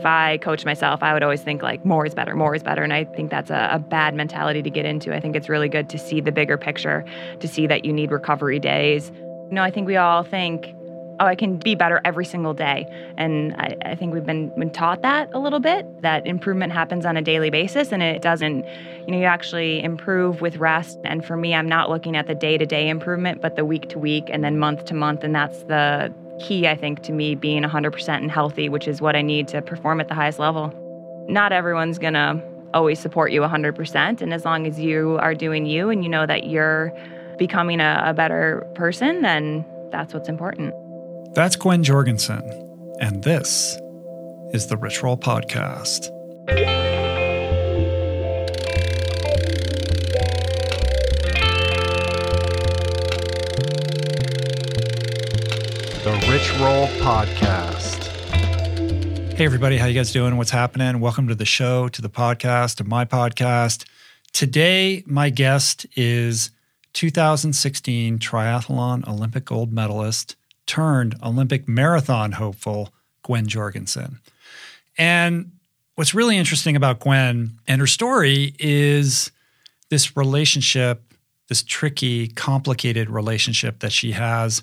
If I coach myself, I would always think like more is better, more is better. And I think that's a, a, bad mentality to get into. I think it's really good to see the bigger picture, to see that you need recovery days. You know, I think we all think, oh, I can be better every single day. And I, I think we've been, been taught that a little bit, that improvement happens on a daily basis and it doesn't, you know, you actually improve with rest. And for me, I'm not looking at the day to day improvement, but the week to week and then month to month. And that's the key, I think, to me being 100% and healthy, which is what I need to perform at the highest level. Not everyone's going to always support you 100%. And as long as you are doing you and you know that you're becoming a, a better person, then that's what's important. That's Gwen Jorgensen. And this is the Roll Podcast. Roll Podcast. Hey everybody, how you guys doing? What's happening? Welcome to the show, to the podcast, to my podcast. Today, my guest is 2016 triathlon Olympic gold medalist turned Olympic marathon hopeful, Gwen Jorgensen. And what's really interesting about Gwen and her story is this relationship, this tricky, complicated relationship that she has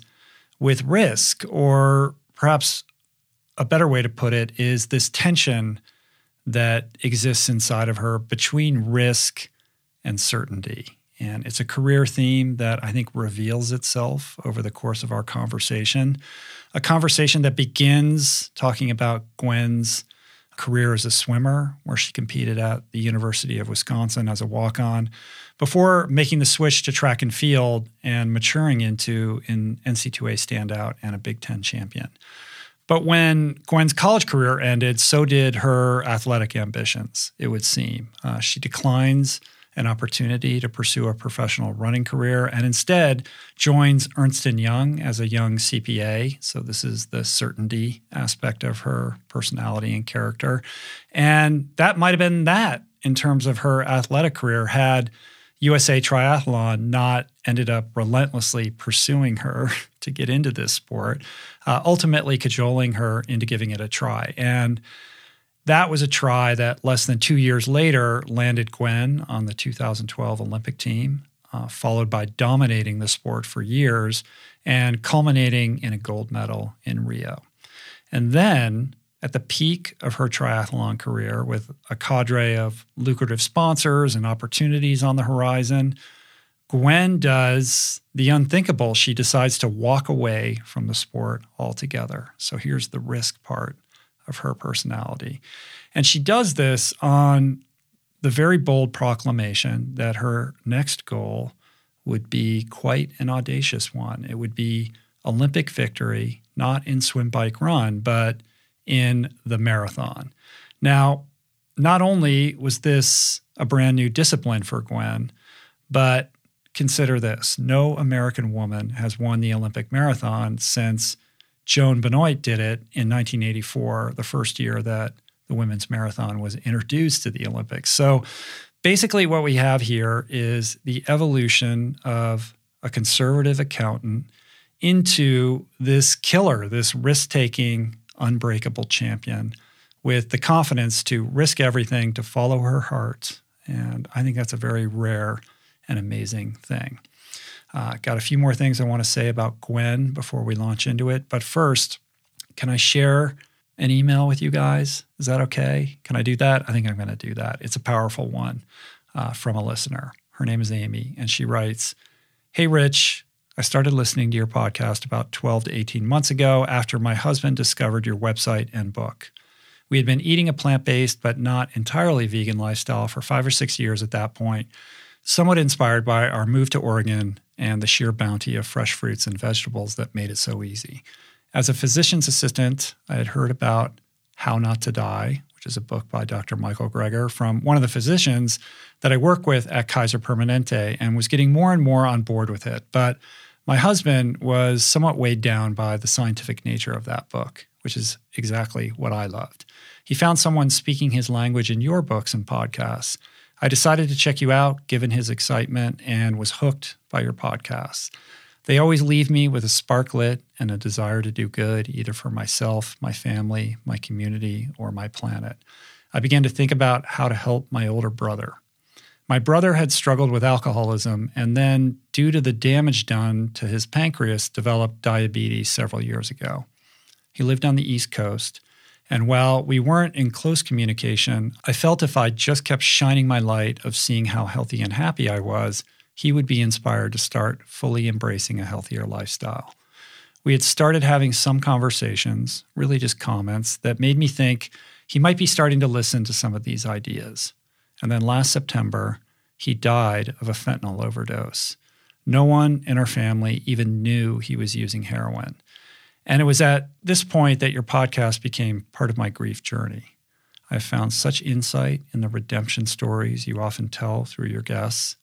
with risk, or perhaps a better way to put it is this tension that exists inside of her between risk and certainty. And it's a career theme that I think reveals itself over the course of our conversation. A conversation that begins talking about Gwen's career as a swimmer, where she competed at the University of Wisconsin as a walk on, before making the switch to track and field and maturing into an NCAA standout and a Big Ten champion. But when Gwen's college career ended, so did her athletic ambitions, it would seem. Uh, she declines an opportunity to pursue a professional running career and instead joins Ernst & Young as a young CPA. So this is the certainty aspect of her personality and character. And that might have been that in terms of her athletic career had USA Triathlon not ended up relentlessly pursuing her to get into this sport, uh, ultimately cajoling her into giving it a try. And that was a try that less than two years later landed Gwen on the 2012 Olympic team, uh, followed by dominating the sport for years and culminating in a gold medal in Rio. And then at the peak of her triathlon career, with a cadre of lucrative sponsors and opportunities on the horizon, Gwen does the unthinkable. She decides to walk away from the sport altogether. So here's the risk part of her personality. And she does this on the very bold proclamation that her next goal would be quite an audacious one. It would be Olympic victory, not in swim, bike, run, but in the marathon. Now, not only was this a brand new discipline for Gwen, but consider this no American woman has won the Olympic marathon since Joan Benoit did it in 1984, the first year that the women's marathon was introduced to the Olympics. So basically, what we have here is the evolution of a conservative accountant into this killer, this risk taking, unbreakable champion with the confidence to risk everything to follow her heart. And I think that's a very rare and amazing thing. Uh, got a few more things I want to say about Gwen before we launch into it. But first, can I share an email with you guys? Is that okay? Can I do that? I think I'm going to do that. It's a powerful one uh, from a listener. Her name is Amy, and she writes Hey, Rich, I started listening to your podcast about 12 to 18 months ago after my husband discovered your website and book. We had been eating a plant based but not entirely vegan lifestyle for five or six years at that point, somewhat inspired by our move to Oregon and the sheer bounty of fresh fruits and vegetables that made it so easy. As a physician's assistant, I had heard about How Not to Die, which is a book by Dr. Michael Greger from one of the physicians that I work with at Kaiser Permanente and was getting more and more on board with it. But my husband was somewhat weighed down by the scientific nature of that book, which is exactly what I loved. He found someone speaking his language in your books and podcasts I decided to check you out given his excitement and was hooked by your podcasts. They always leave me with a spark lit and a desire to do good, either for myself, my family, my community, or my planet. I began to think about how to help my older brother. My brother had struggled with alcoholism and then, due to the damage done to his pancreas, developed diabetes several years ago. He lived on the East Coast, and while we weren't in close communication, I felt if I just kept shining my light of seeing how healthy and happy I was, he would be inspired to start fully embracing a healthier lifestyle. We had started having some conversations, really just comments, that made me think he might be starting to listen to some of these ideas. And then last September, he died of a fentanyl overdose. No one in our family even knew he was using heroin. And it was at this point that your podcast became part of my grief journey. I've found such insight in the redemption stories you often tell through your guests.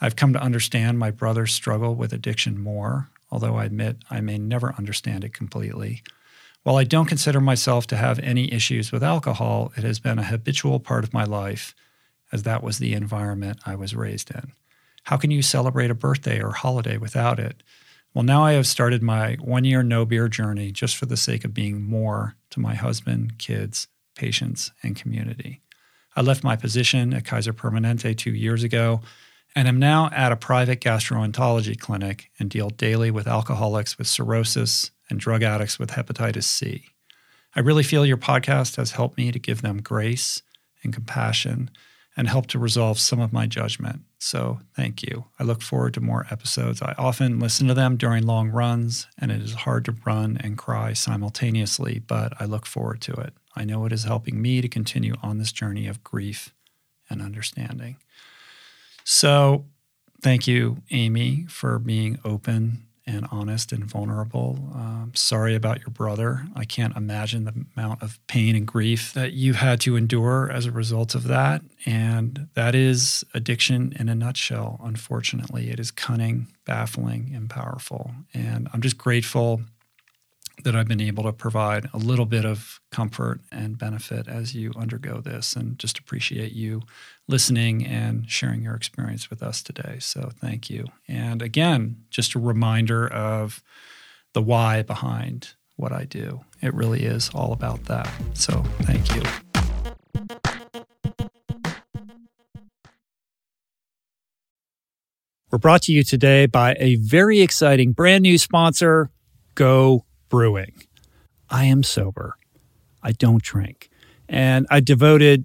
I've come to understand my brother's struggle with addiction more, although I admit I may never understand it completely. While I don't consider myself to have any issues with alcohol, it has been a habitual part of my life, as that was the environment I was raised in. How can you celebrate a birthday or holiday without it? Well, now I have started my one year no beer journey just for the sake of being more to my husband, kids, patients, and community. I left my position at Kaiser Permanente two years ago and am now at a private gastroenterology clinic and deal daily with alcoholics with cirrhosis and drug addicts with hepatitis C. I really feel your podcast has helped me to give them grace and compassion and help to resolve some of my judgment. So thank you. I look forward to more episodes. I often listen to them during long runs, and it is hard to run and cry simultaneously, but I look forward to it. I know it is helping me to continue on this journey of grief and understanding. So, thank you, Amy, for being open and honest and vulnerable. Um, sorry about your brother. I can't imagine the amount of pain and grief that you had to endure as a result of that. And that is addiction in a nutshell, unfortunately. It is cunning, baffling, and powerful. And I'm just grateful that I've been able to provide a little bit of comfort and benefit as you undergo this, and just appreciate you listening and sharing your experience with us today. So, thank you. And again, just a reminder of the why behind what I do. It really is all about that. So, thank you. We're brought to you today by a very exciting brand new sponsor, Go brewing. I am sober. I don't drink. And I devoted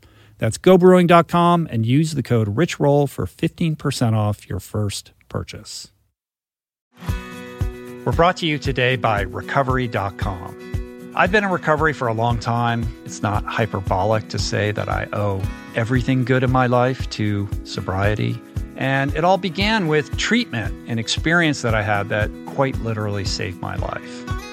That's gobrewing.com and use the code RichRoll for 15% off your first purchase. We're brought to you today by recovery.com. I've been in recovery for a long time. It's not hyperbolic to say that I owe everything good in my life to sobriety. And it all began with treatment and experience that I had that quite literally saved my life.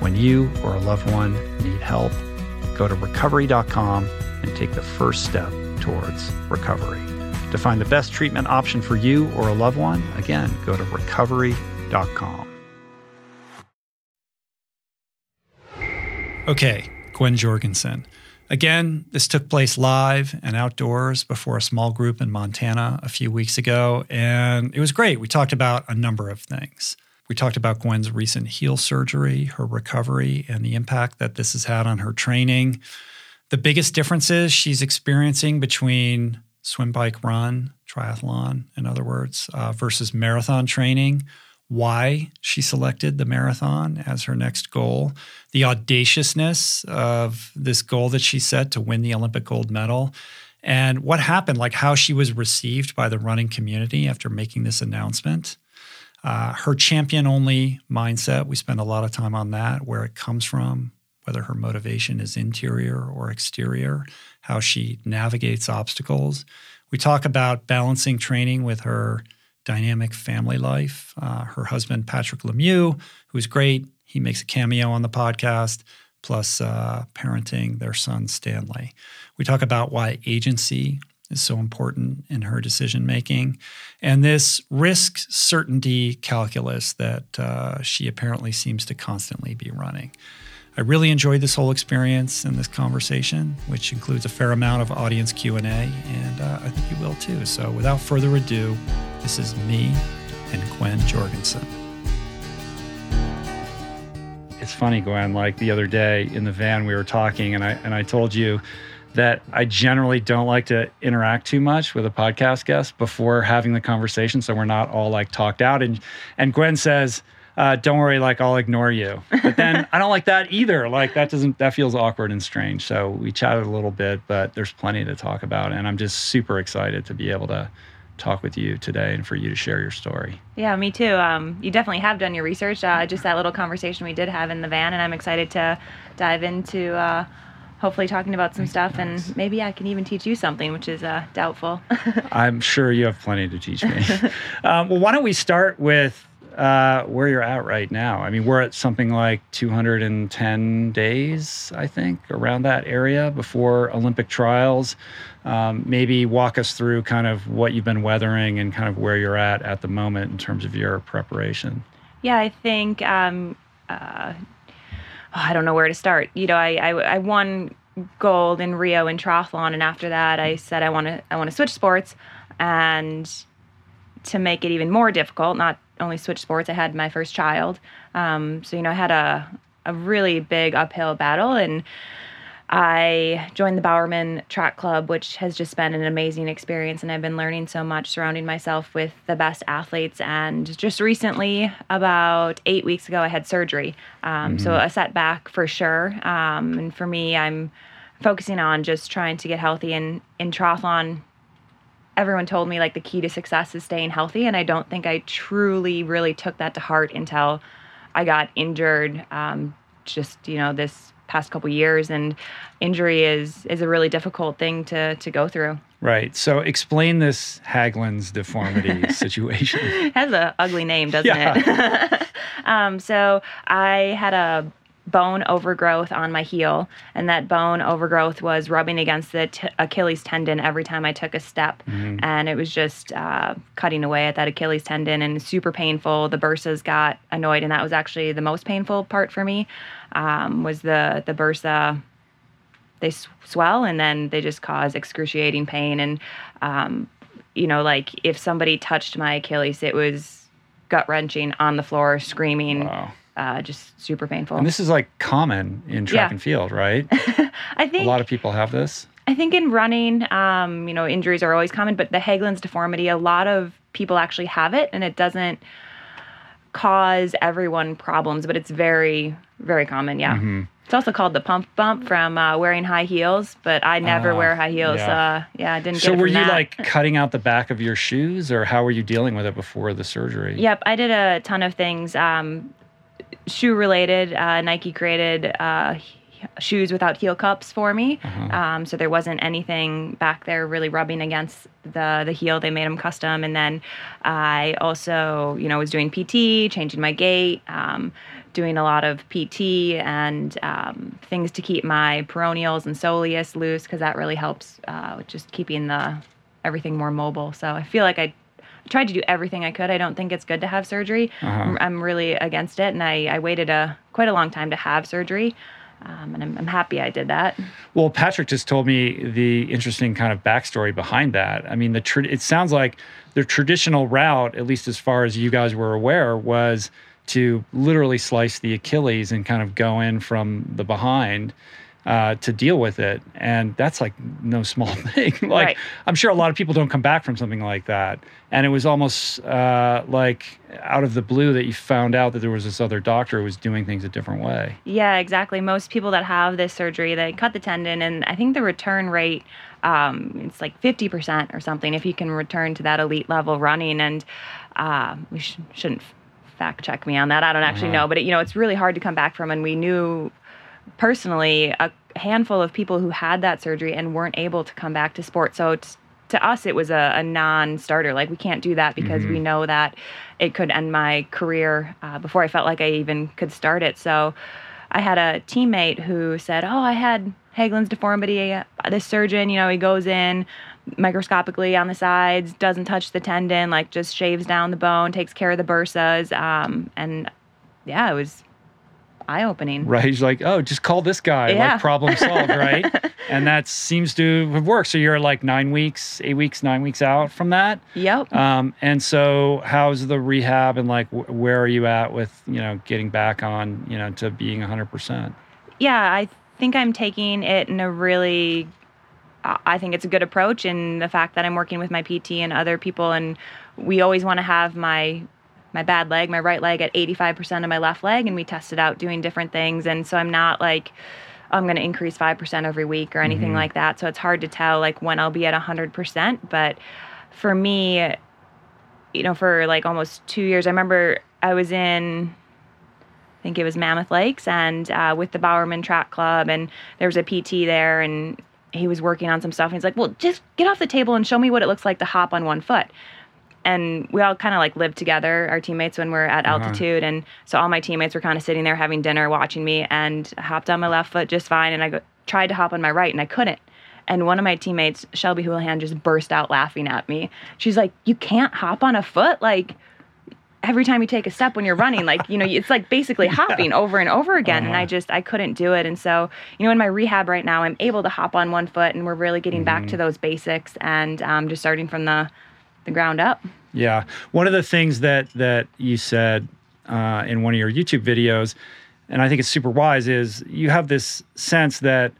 When you or a loved one need help, go to recovery.com and take the first step towards recovery. To find the best treatment option for you or a loved one, again, go to recovery.com. Okay, Gwen Jorgensen. Again, this took place live and outdoors before a small group in Montana a few weeks ago, and it was great. We talked about a number of things. We talked about Gwen's recent heel surgery, her recovery, and the impact that this has had on her training. The biggest differences she's experiencing between swim, bike, run, triathlon, in other words, uh, versus marathon training, why she selected the marathon as her next goal, the audaciousness of this goal that she set to win the Olympic gold medal, and what happened, like how she was received by the running community after making this announcement. Uh, her champion only mindset, we spend a lot of time on that, where it comes from, whether her motivation is interior or exterior, how she navigates obstacles. We talk about balancing training with her dynamic family life. Uh, her husband, Patrick Lemieux, who's great, he makes a cameo on the podcast, plus uh, parenting their son, Stanley. We talk about why agency is so important in her decision making and this risk certainty calculus that uh, she apparently seems to constantly be running. I really enjoyed this whole experience and this conversation, which includes a fair amount of audience Q&A, and uh, I think you will too. So without further ado, this is me and Gwen Jorgensen. It's funny, Gwen, like the other day in the van we were talking and I and I told you that I generally don't like to interact too much with a podcast guest before having the conversation so we're not all like talked out and and Gwen says uh, don't worry, like I'll ignore you. But then I don't like that either. Like that doesn't that feels awkward and strange. So we chatted a little bit, but there's plenty to talk about, and I'm just super excited to be able to talk with you today and for you to share your story. Yeah, me too. Um, you definitely have done your research. Uh, just that little conversation we did have in the van, and I'm excited to dive into. Uh, hopefully talking about some stuff and maybe I can even teach you something, which is uh, doubtful. I'm sure you have plenty to teach me. um, well, why don't we start with uh, where you're at right now. I mean, we're at something like 210 days, I think, around that area before Olympic trials. Um, maybe walk us through kind of what you've been weathering and kind of where you're at at the moment in terms of your preparation. Yeah, I think um, uh, oh, I don't know where to start. You know, I, I, I won gold in Rio in triathlon, and after that, I said I want to I want to switch sports, and to make it even more difficult, not only switch sports. I had my first child, um, so you know I had a a really big uphill battle, and I joined the Bowerman Track Club, which has just been an amazing experience, and I've been learning so much, surrounding myself with the best athletes. And just recently, about eight weeks ago, I had surgery, um, mm-hmm. so a setback for sure. Um, and for me, I'm focusing on just trying to get healthy. And in triathlon, everyone told me like the key to success is staying healthy, and I don't think I truly really took that to heart until I got injured. Um, just you know this past couple years, and injury is is a really difficult thing to to go through. Right. So explain this Haglund's deformity situation. It has an ugly name, doesn't Yeah. it? um, so I had a bone overgrowth on my heel, and that bone overgrowth was rubbing against the t- Achilles tendon every time I took a step, and it was just uh, cutting away at that Achilles tendon and super painful. The bursas got annoyed, and that was actually the most painful part for me. Um, was the the bursa they s- swell and then they just cause excruciating pain and um, you know like if somebody touched my achilles it was gut wrenching on the floor screaming Wow. Uh, just super painful And this is like common in track Yeah. and field, right? I think a lot of people have this. I think in running, um, you know, injuries are always common, but the Haglund's deformity, a lot of people actually have it, and it doesn't cause everyone problems, but it's very, very common. Yeah. Mm-hmm. It's also called the pump bump from uh, wearing high heels, but I never Ah, wear high heels. yeah. Uh, yeah, I didn't So were you that. like cutting out the back of your shoes or how were you dealing with it before the surgery? Yep, I did a ton of things. Um, shoe related, uh, Nike created uh, shoes without heel cups for me. Uh-huh. Um, so there wasn't anything back there really rubbing against the the heel. They made them custom, and then I also, you know, was doing PT, changing my gait. Um, Doing a lot of PT and um, things to keep my peroneals and soleus loose because that really helps uh, with just keeping the everything more mobile. So I feel like I tried to do everything I could. I don't think it's good to have surgery. Uh-huh. I'm, really against it, and I, I waited a quite a long time to have surgery, um, and I'm, I'm happy I did that. Well, Patrick just told me the interesting kind of backstory behind that. I mean, the tra- it sounds like the traditional route, at least as far as you guys were aware, was to literally slice the Achilles and kind of go in from the behind uh, to deal with it, and that's like no small thing. like Right. I'm sure a lot of people don't come back from something like that, and it was almost uh, like out of the blue that you found out that there was this other doctor who was doing things a different way. Yeah, exactly. Most people that have this surgery, they cut the tendon, and I think the return rate, um, it's like 50% or something if you can return to that elite level running. And uh, we sh- shouldn't fact check me on that. I don't actually Uh-huh. know, but it, you know, it's really hard to come back from. And we knew personally a handful of people who had that surgery and weren't able to come back to sport. So it's, to us, it was a, a non-starter. Like we can't do that because we know that it could end my career uh, before I felt like I even could start it. So I had a teammate who said, "Oh, I had Haglund's deformity. Uh, This surgeon, you know, he goes in." microscopically on the sides doesn't touch the tendon like just shaves down the bone takes care of the bursas um, and yeah it was eye-opening right? He's like, oh, just call this guy, Yeah. like problem solved, right? and that seems to have worked. So you're like nine weeks, eight weeks, nine weeks out from that. yep Um, and so how's the rehab and like wh- where are you at with, you know, getting back on, you know, to being 100%? yeah, I think I'm taking it in a really, I I think it's a good approach. And the fact that I'm working with my PT and other people, and we always want to have my my bad leg, my right leg, at 85% of my left leg, and we tested out doing different things. And so I'm not like I'm going to increase 5% every week or anything like that. So it's hard to tell like when I'll be at 100%. But for me, you know, for like almost two years, I remember I was in I think it was Mammoth Lakes, and uh, with the Bowerman Track Club, and there was a PT there, and he was working on some stuff, and he's like, "Well, just get off the table and show me what it looks like to hop on one foot." And we all kind of like lived together, our teammates, when we're at uh-huh. altitude, and so all my teammates were kind of sitting there having dinner, watching me, and I hopped on my left foot just fine, and I go, tried to hop on my right, and I couldn't. And one of my teammates, Shelby Houlihan, just burst out laughing at me. She's like, "You can't hop on a foot, like." every time you take a step when you're running like you know it's like basically hopping over and over again. And i uh-huh. just i couldn't do it. And so you know in my rehab right now i'm able to hop on one foot and we're really getting back to mm-hmm. those basics and um, just starting from the the ground up Yeah. One of the things that that you said uh, in one of your YouTube videos, and I think it's super wise, is you have this sense that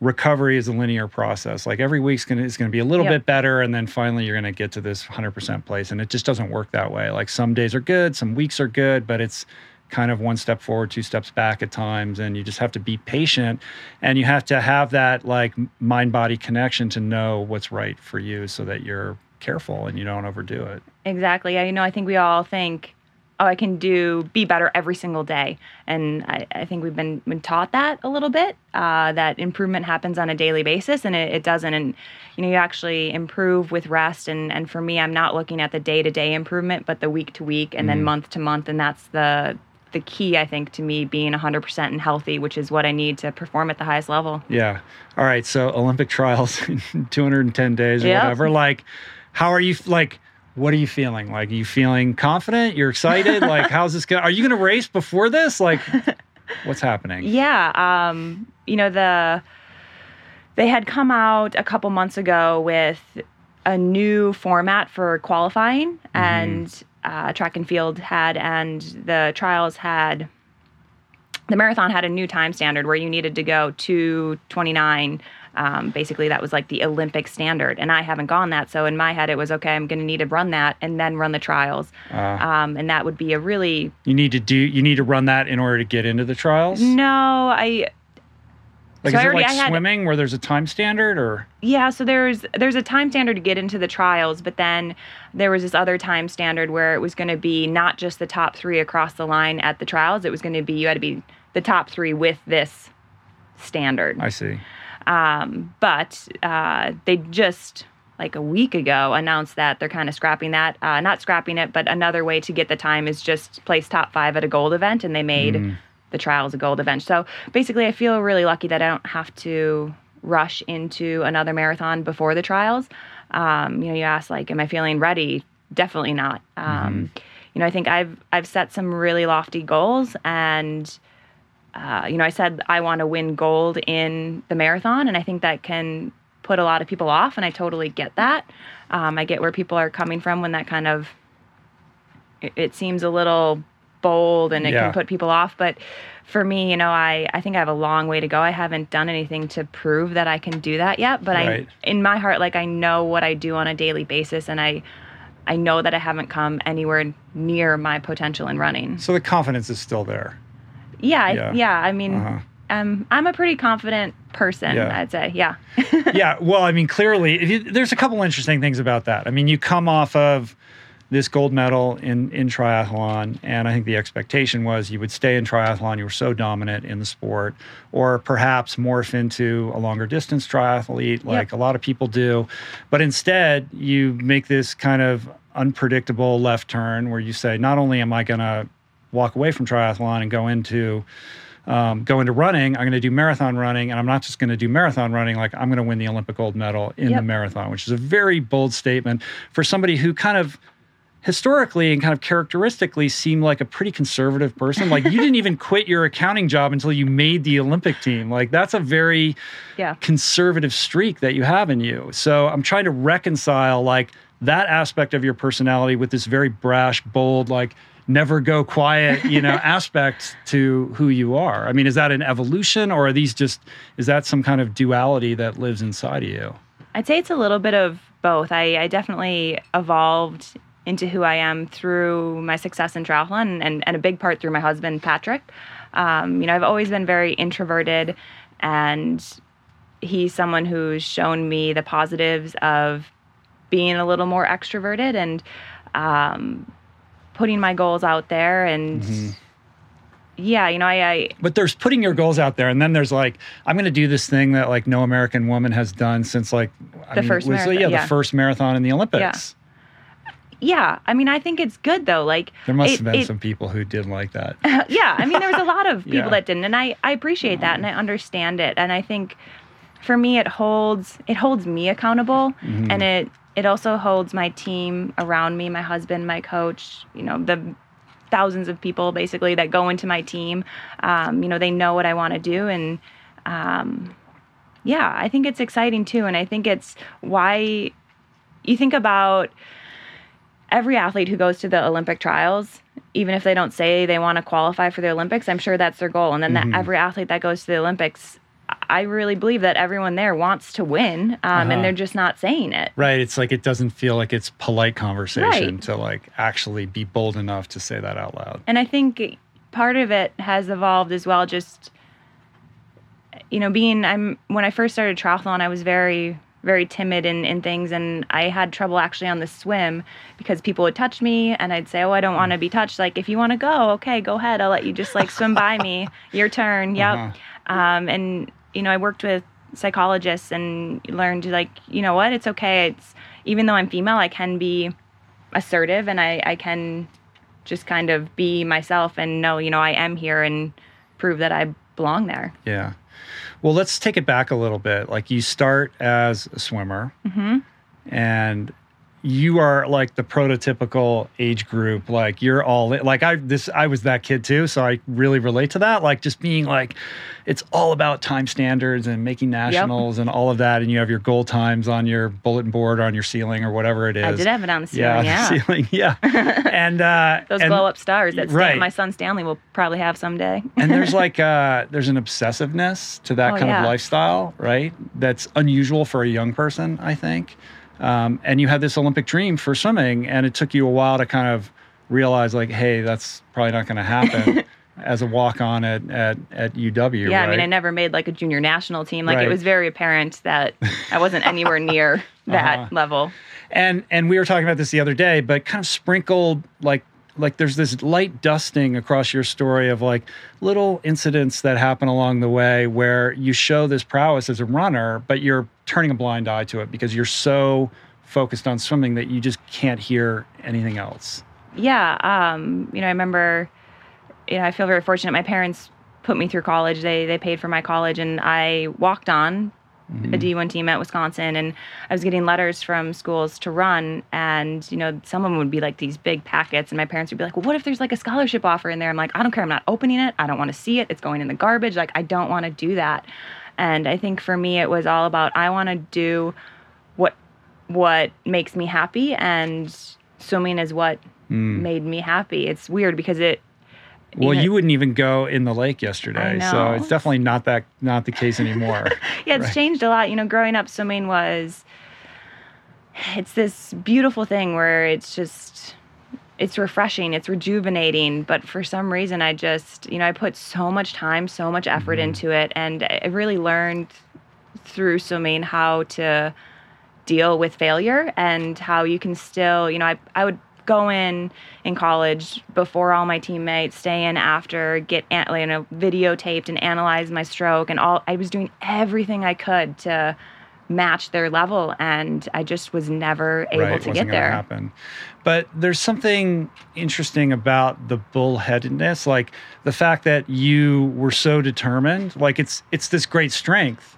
recovery is a linear process. Like every week's gonna is gonna be a little Yep. bit better, and then finally you're gonna get to this 100% place. And it just doesn't work that way. Like some days are good, some weeks are good, but it's kind of one step forward, two steps back at times, and you just have to be patient, and you have to have that like mind body connection to know what's right for you, so that you're careful and you don't overdo it. Exactly. Yeah, you know, I think we all think, oh, I can do be better every single day, and I, I think we've been been taught that a little bit. Uh, that improvement happens on a daily basis, and it, it doesn't. And you know, you actually improve with rest. And and for me, I'm not looking at the day to day improvement, but the week to week, and then month to month, and that's the the key, I think, to me being 100% and healthy, which is what I need to perform at the highest level. Yeah. All right. So Olympic trials in 210 days or Yep. whatever. Like, how are you? Like, what are you feeling? Like, are you feeling confident? You're excited? like, how's this going? Are you going to race before this? Like, what's happening? Yeah, um, you know the they had come out a couple months ago with a new format for qualifying, and uh, track and field had, and the trials had. The marathon had a new time standard where you needed to go to 29. Um, basically, that was like the Olympic standard, and I haven't gone that. So in my head, it was okay. I'm going to need to run that and then run the trials, Uh, um, and that would be a really you need to do. You need to run that in order to get into the trials. no. I Like, so is I it like had- swimming where there's a time standard, or Yeah, so there's there's a time standard to get into the trials, but then there was this other time standard where it was going to be not just the top three across the line at the trials. It was going to be you had to be the top three with this standard. I see. Um, but uh, they just like a week ago announced that they're kind of scrapping that. Uh, not scrapping it, but another way to get the time is just place top five at a gold event, and they made the trials a gold event. So basically, I feel really lucky that I don't have to rush into another marathon before the trials. Um, you know, you ask like, am I feeling ready? Definitely not. Um, You know, I think I've I've set some really lofty goals, and uh, you know, I said I want to win gold in the marathon, and I think that can put a lot of people off, and I totally get that. Um, I get where people are coming from when that kind of it, it seems a little bold and it Yeah. can put people off. But for me, you know, I I think I have a long way to go. I haven't done anything to prove that I can do that yet, but Right. I in my heart, like I know what I do on a daily basis, and I. I know that I haven't come anywhere near my potential in running. So the confidence is still there. Yeah, Yeah. yeah. I mean, Uh-huh. um, I'm a pretty confident person. Yeah. I'd say, yeah. yeah, well, I mean, clearly, if you, there's a couple interesting things about that. I mean, you come off of this gold medal in in triathlon, and I think the expectation was you would stay in triathlon. You were so dominant in the sport, or perhaps morph into a longer distance triathlete, like a lot of people do. But instead, you make this kind of unpredictable left turn where you say, not only am I going to walk away from triathlon and go into um, go into running. I'm going to do marathon running, and I'm not just going to do marathon running. Like I'm going to win the Olympic gold medal in the marathon, which is a very bold statement for somebody who kind of historically and kind of characteristically seemed like a pretty conservative person. Like you didn't even quit your accounting job until you made the Olympic team. Like that's a very Yeah. conservative streak that you have in you. So I'm trying to reconcile like that aspect of your personality with this very brash, bold, like never go quiet, you know, aspect to who you are. I mean, is that an evolution or are these just is that some kind of duality that lives inside of you? I'd say it's a little bit of both. I, I definitely evolved into who I am through my success in triathlon and, and a big part through my husband, Patrick. Um, you know, I've always been very introverted, and he's someone who's shown me the positives of being a little more extroverted and um, putting my goals out there. And yeah, you know, I, I But there's putting your goals out there, and then there's like, I'm going to do this thing that like no American woman has done since like I The mean, first was, marathon, yeah, yeah. the first marathon in the Olympics. yeah, I mean, I think it's good though. Like There must it- have been it- some people who didn't like that. yeah, I mean, there was a lot of people Yeah. that didn't, and I, I appreciate that, and I understand it, and I think for me, it holds it holds me accountable, Mm-hmm. and it it also holds my team around me, my husband, my coach, you know, the thousands of people basically that go into my team. Um, you know, they know what I want to do, and um, yeah, I think it's exciting too, and I think it's why you think about every athlete who goes to the Olympic trials, even if they don't say they want to qualify for the Olympics, I'm sure that's their goal. And then that every athlete that goes to the Olympics, I really believe that everyone there wants to win, um, Uh-huh. and they're just not saying it. Right. It's like it doesn't feel like it's polite conversation Right. to like actually be bold enough to say that out loud. And I think part of it has evolved as well. Just you know, being I'm when I first started triathlon, I was very very timid in, in things and I had trouble actually on the swim because people would touch me and I'd say, Oh, I don't want to be touched. Like, if you want to go, okay, go ahead. I'll let you just like swim by me. Your turn. Yep. Uh-huh. Um, and, you know, I worked with psychologists and learned like, you know what, it's okay. It's even though I'm female, I can be assertive and I, I can just kind of be myself and know, you know, I am here and prove that I belong there. Yeah. Well, let's take it back a little bit. Like you start as a swimmer, mm-hmm. and you are like the prototypical age group. Like you're all like I this I was that kid too, so I really relate to that. Like just being like, it's all about time standards and making nationals and all of that, and you have your goal times on your bulletin board or on your ceiling or whatever it is. I did have it on the ceiling, yeah. the ceiling, yeah. and uh, Those and- glow up stars that Stan, right. my son Stanley will probably have someday. and there's like uh there's an obsessiveness to that Oh, kind yeah. of lifestyle right that's unusual for a young person i think um, and you had this olympic dream for swimming and it took you a while to kind of realize like hey that's probably not going to happen as a walk-on at at, at uw yeah, I mean. I never made like a junior national team. Like Right. it was very apparent that I wasn't anywhere near that Uh-huh. level. and and we were talking about this the other day but kind of sprinkled like like there's this light dusting across your story of like little incidents that happen along the way where you show this prowess as a runner but you're turning a blind eye to it because you're so focused on swimming that you just can't hear anything else Yeah, um, you know, I remember. You know, I feel very fortunate. My parents put me through college. They they paid for my college, and I walked on Mm-hmm. a D1 team at Wisconsin, and I was getting letters from schools to run, and you know, some of them would be like these big packets, and my parents would be like, "Well, what if there's like a scholarship offer in there?" I'm like, "I don't care. I'm not opening it. I don't want to see it. It's going in the garbage. Like, I don't want to do that." And I think for me, it was all about I want to do what what makes me happy, and swimming is what mm. made me happy. It's weird because it well know- you wouldn't even go in the lake yesterday so it's definitely not that not the case anymore yeah, it's Right. changed a lot. You know, growing up, swimming was it's this beautiful thing where it's just it's refreshing, it's rejuvenating, but for some reason I just, you know, I put so much time, so much effort mm-hmm. into it and I really learned through swimming how to deal with failure and how you can still, you know, I I would go in in college before all my teammates, stay in after, get you know videotaped and analyze my stroke and all. I was doing everything I could to match their level, and I just was never able right, to get there. Happen. But there's something interesting about the bullheadedness, like the fact that you were so determined. Like it's it's this great strength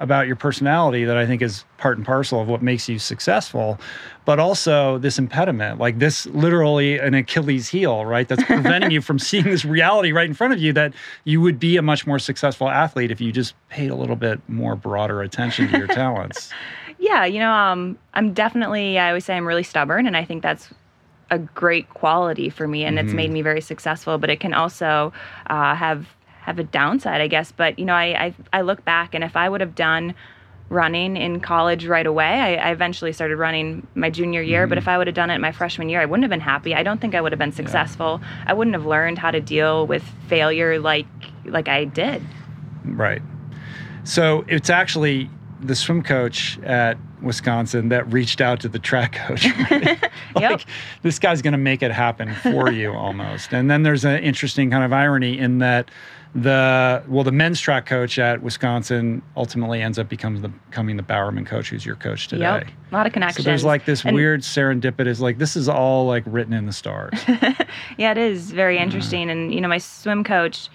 about your personality that I think is part and parcel of what makes you successful, but also this impediment, like this literally an Achilles heel, right? That's preventing you from seeing this reality right in front of you that you would be a much more successful athlete if you just paid a little bit more broader attention to your talents. Yeah, you know, um, I'm definitely. I always say I'm really stubborn, and I think that's a great quality for me, and it's made me very successful. But it can also uh, have have a downside, I guess. But you know, I, I I look back, and if I would have done running in college right away, I, I eventually started running my junior year. But mm-hmm. if I would have done it my freshman year, I wouldn't have been happy. I don't think I would have been successful. I wouldn't have learned how to deal with failure like like I did. Right. So it's actually the swim coach at Wisconsin that reached out to the track coach. right? like Yep. this guy's going to make it happen for you almost. And then there's an interesting kind of irony in that the well the men's track coach at Wisconsin ultimately ends up becomes the becoming the Bowerman coach who's your coach today. Yep, a lot of So connections. there's like this And- weird serendipitous like this is all like written in the stars. Yeah, it is very mm. interesting. And, you know, my swim coach,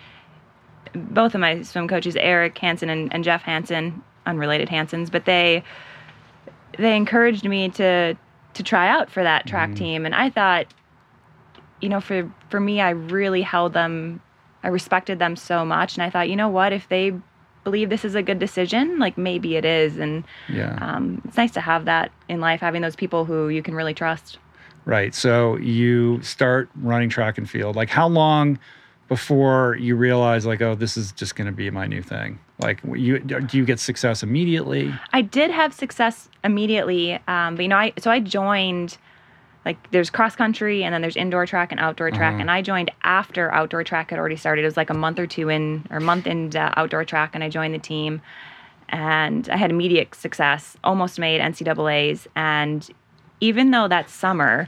both of my swim coaches, Eric Hansen and, and Jeff Hansen, unrelated Hansens, but they they encouraged me to to try out for that track mm. team. And I thought, you know, for for me, I really held them, I respected them so much. And I thought, you know what, if they believe this is a good decision, like maybe it is. And Yeah. um, it's nice to have that in life, having those people who you can really trust. Right. So you start running track and field. Like how long before you realize like, oh, this is just going to be my new thing? Like you do you get success immediately? I did have success immediately, um, but you know, I so I joined like there's cross country and then there's indoor track and outdoor track, Uh-huh. and I joined after outdoor track had already started. It was like a month or two in or a month into outdoor track, and I joined the team. and I had immediate success, almost made NCAA's. And even though that summer,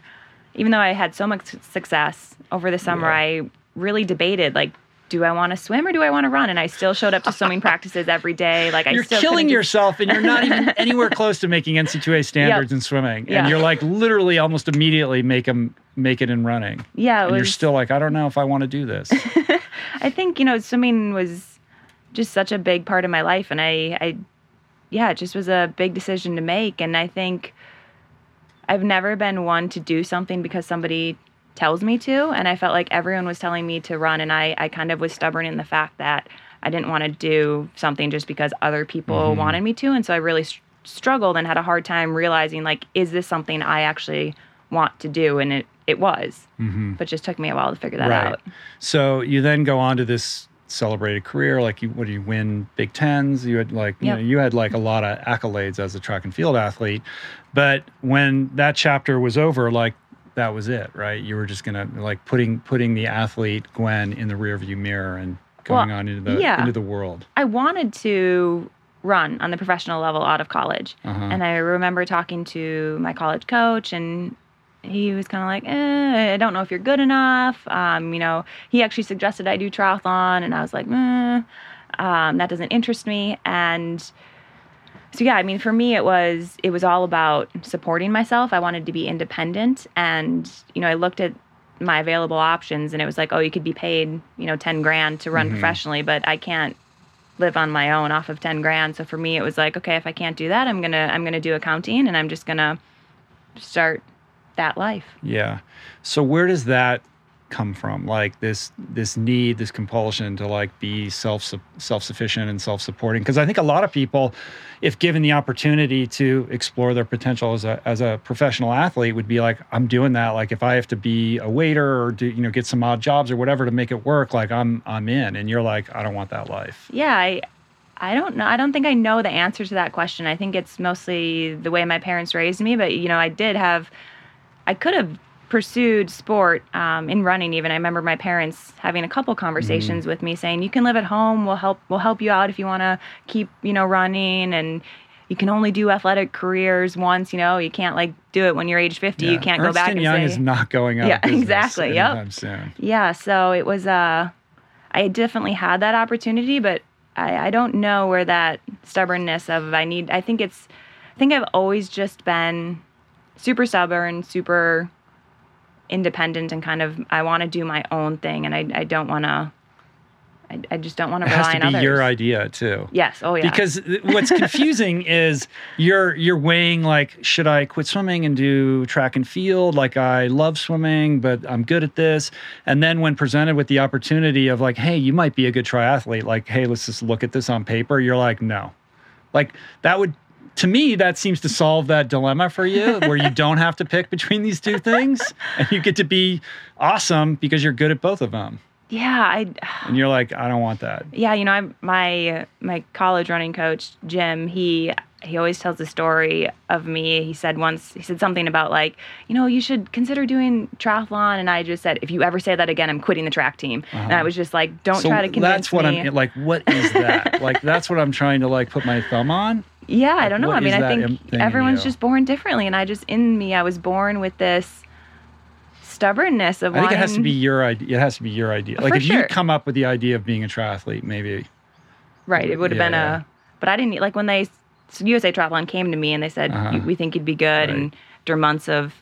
even though I had so much success over the summer, Yeah. I really debated like, do I want to swim or do I want to run? And I still showed up to swimming practices every day. Like I You're still killing yourself, and you're not even anywhere close to making NCAA standards in swimming. Yeah. And you're like literally almost immediately make them make it in running. Yeah, and you're still like, I don't know if I want to do this. I think you know swimming was just such a big part of my life, and I, I, yeah, it just was a big decision to make. And I think I've never been one to do something because somebody tells me to, and I felt like everyone was telling me to run, and I, I kind of was stubborn in the fact that I didn't want to do something just because other people mm-hmm. wanted me to, and so I really str- struggled and had a hard time realizing like, is this something I actually want to do? And it it was, mm-hmm. but it just took me a while to figure that right. out. So you then go on to this celebrated career. Like you, what do you win? Big Tens. You had like you know you had like a lot of accolades as a track and field athlete. But when that chapter was over, like that was it, right? You were just gonna like putting putting the athlete Gwen in the rearview mirror and going Well, on into the yeah. into the world. I wanted to run on the professional level out of college. Uh-huh. And I remember talking to my college coach, and he was kind of like, eh, I don't know if you're good enough. Um, you know, he actually suggested I do triathlon, and I was like, eh, um, that doesn't interest me. And so yeah, I mean, for me, it was it was all about supporting myself. I wanted to be independent, and you know, I looked at my available options, and it was like, oh, you could be paid, you know, ten grand to run mm-hmm. professionally, but I can't live on my own off of 10 grand so for me it was like okay if i can't do that i'm gonna i'm gonna do accounting and i'm just gonna start that life Yeah. So where does that come from? Like this this need, this compulsion to like be self self sufficient and self supporting? Because I think a lot of people, if given the opportunity to explore their potential as a as a professional athlete, would be like, I'm doing that. Like if I have to be a waiter or do you know get some odd jobs or whatever to make it work, like I'm I'm in. And you're like, I don't want that life. yeah i i don't know i don't think i know the answer to that question i think it's mostly the way my parents raised me but you know i did have i could have pursued sport um, in running even i remember my parents having a couple conversations with me saying you can live at home we'll help we'll help you out if you want to keep you know running and you can only do athletic careers once you know you can't like do it when you're age 50 you can't Ernst go back and Young say, is not going out. Yeah, exactly. Yep. soon. yeah so it was uh i definitely had that opportunity but I, I don't know where that stubbornness of i need i think it's i think i've always just been super stubborn super independent and kind of i want to do my own thing and i, I don't want to I, I just don't want to rely on others. It has to be others. your idea too. yes. Oh yeah. Because what's confusing is you're you're weighing like should I quit swimming and do track and field? Like I love swimming but I'm good at this. And then when presented with the opportunity of like hey you might be a good triathlete like hey let's just look at this on paper you're like no. Like that would to me that seems to solve that dilemma for you where you don't have to pick between these two things and you get to be awesome because you're good at both of them yeah i and you're like I don't want that yeah you know I, my my college running coach jim he he always tells the story of me he said once he said something about like you know you should consider doing triathlon and i just said if you ever say that again i'm quitting the track team and i uh-huh. was just like don't so try to convince me. that's what me I'm like. What is that? like that's what I'm trying to like put my thumb on. Yeah i don't know what i mean i think everyone's just born differently and i just in me i was born with this stubbornness of I think it has to be your idea. It has to be your idea. Like if sure. you come up with the idea of being a triathlete, maybe Right. It would have Yeah, been yeah. a, but I didn't like when they USA Triathlon came to me and they said Uh-huh. We think you'd be good, Right. and after months of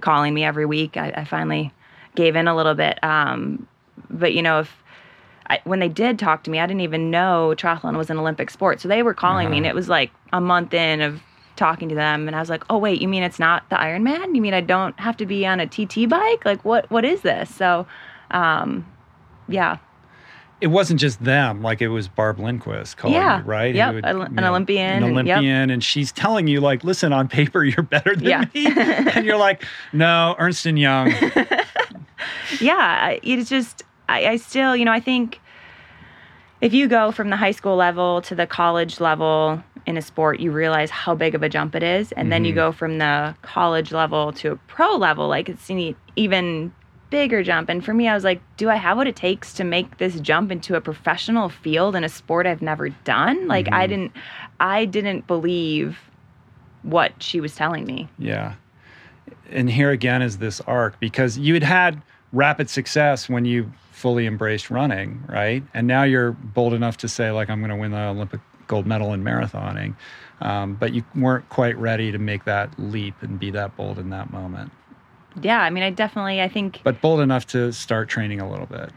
calling me every week, I, I finally gave in a little bit. Um, but you know, if I, when they did talk to me, I didn't even know triathlon was an Olympic sport, so they were calling me, and Uh-huh. it was like a month in of talking to them, and I was like, oh wait, you mean it's not the Ironman? You mean I don't have to be on a TT bike? Like what? What is this? So, um, yeah. it wasn't just them. Like it was Barb Lindquist calling Yeah. you, right? Would, An- you an Olympian an and- yep. Olympian, and she's telling you like, listen, on paper you're better than Yeah. me, and you're like, no, Ernst and Young. yeah it's just I, I still you know i think if you go from the high school level to the college level in a sport you realize how big of a jump it is and then you Mhm. go from the college level to a pro level like it's neat- even bigger jump. And for me, I was like, do I have what it takes to make this jump into a professional field in a sport I've never done? Like I Mhm. didn't I didn't believe what she was telling me. Yeah. And here again is this arc because you had had rapid success when you fully embraced running, right? And now you're bold enough to say, like, I'm going to win the Olympic gold medal in marathoning. Um, but you weren't quite ready to make that leap and be that bold in that moment. Yeah, I mean I definitely I think But bold enough to start training a little bit.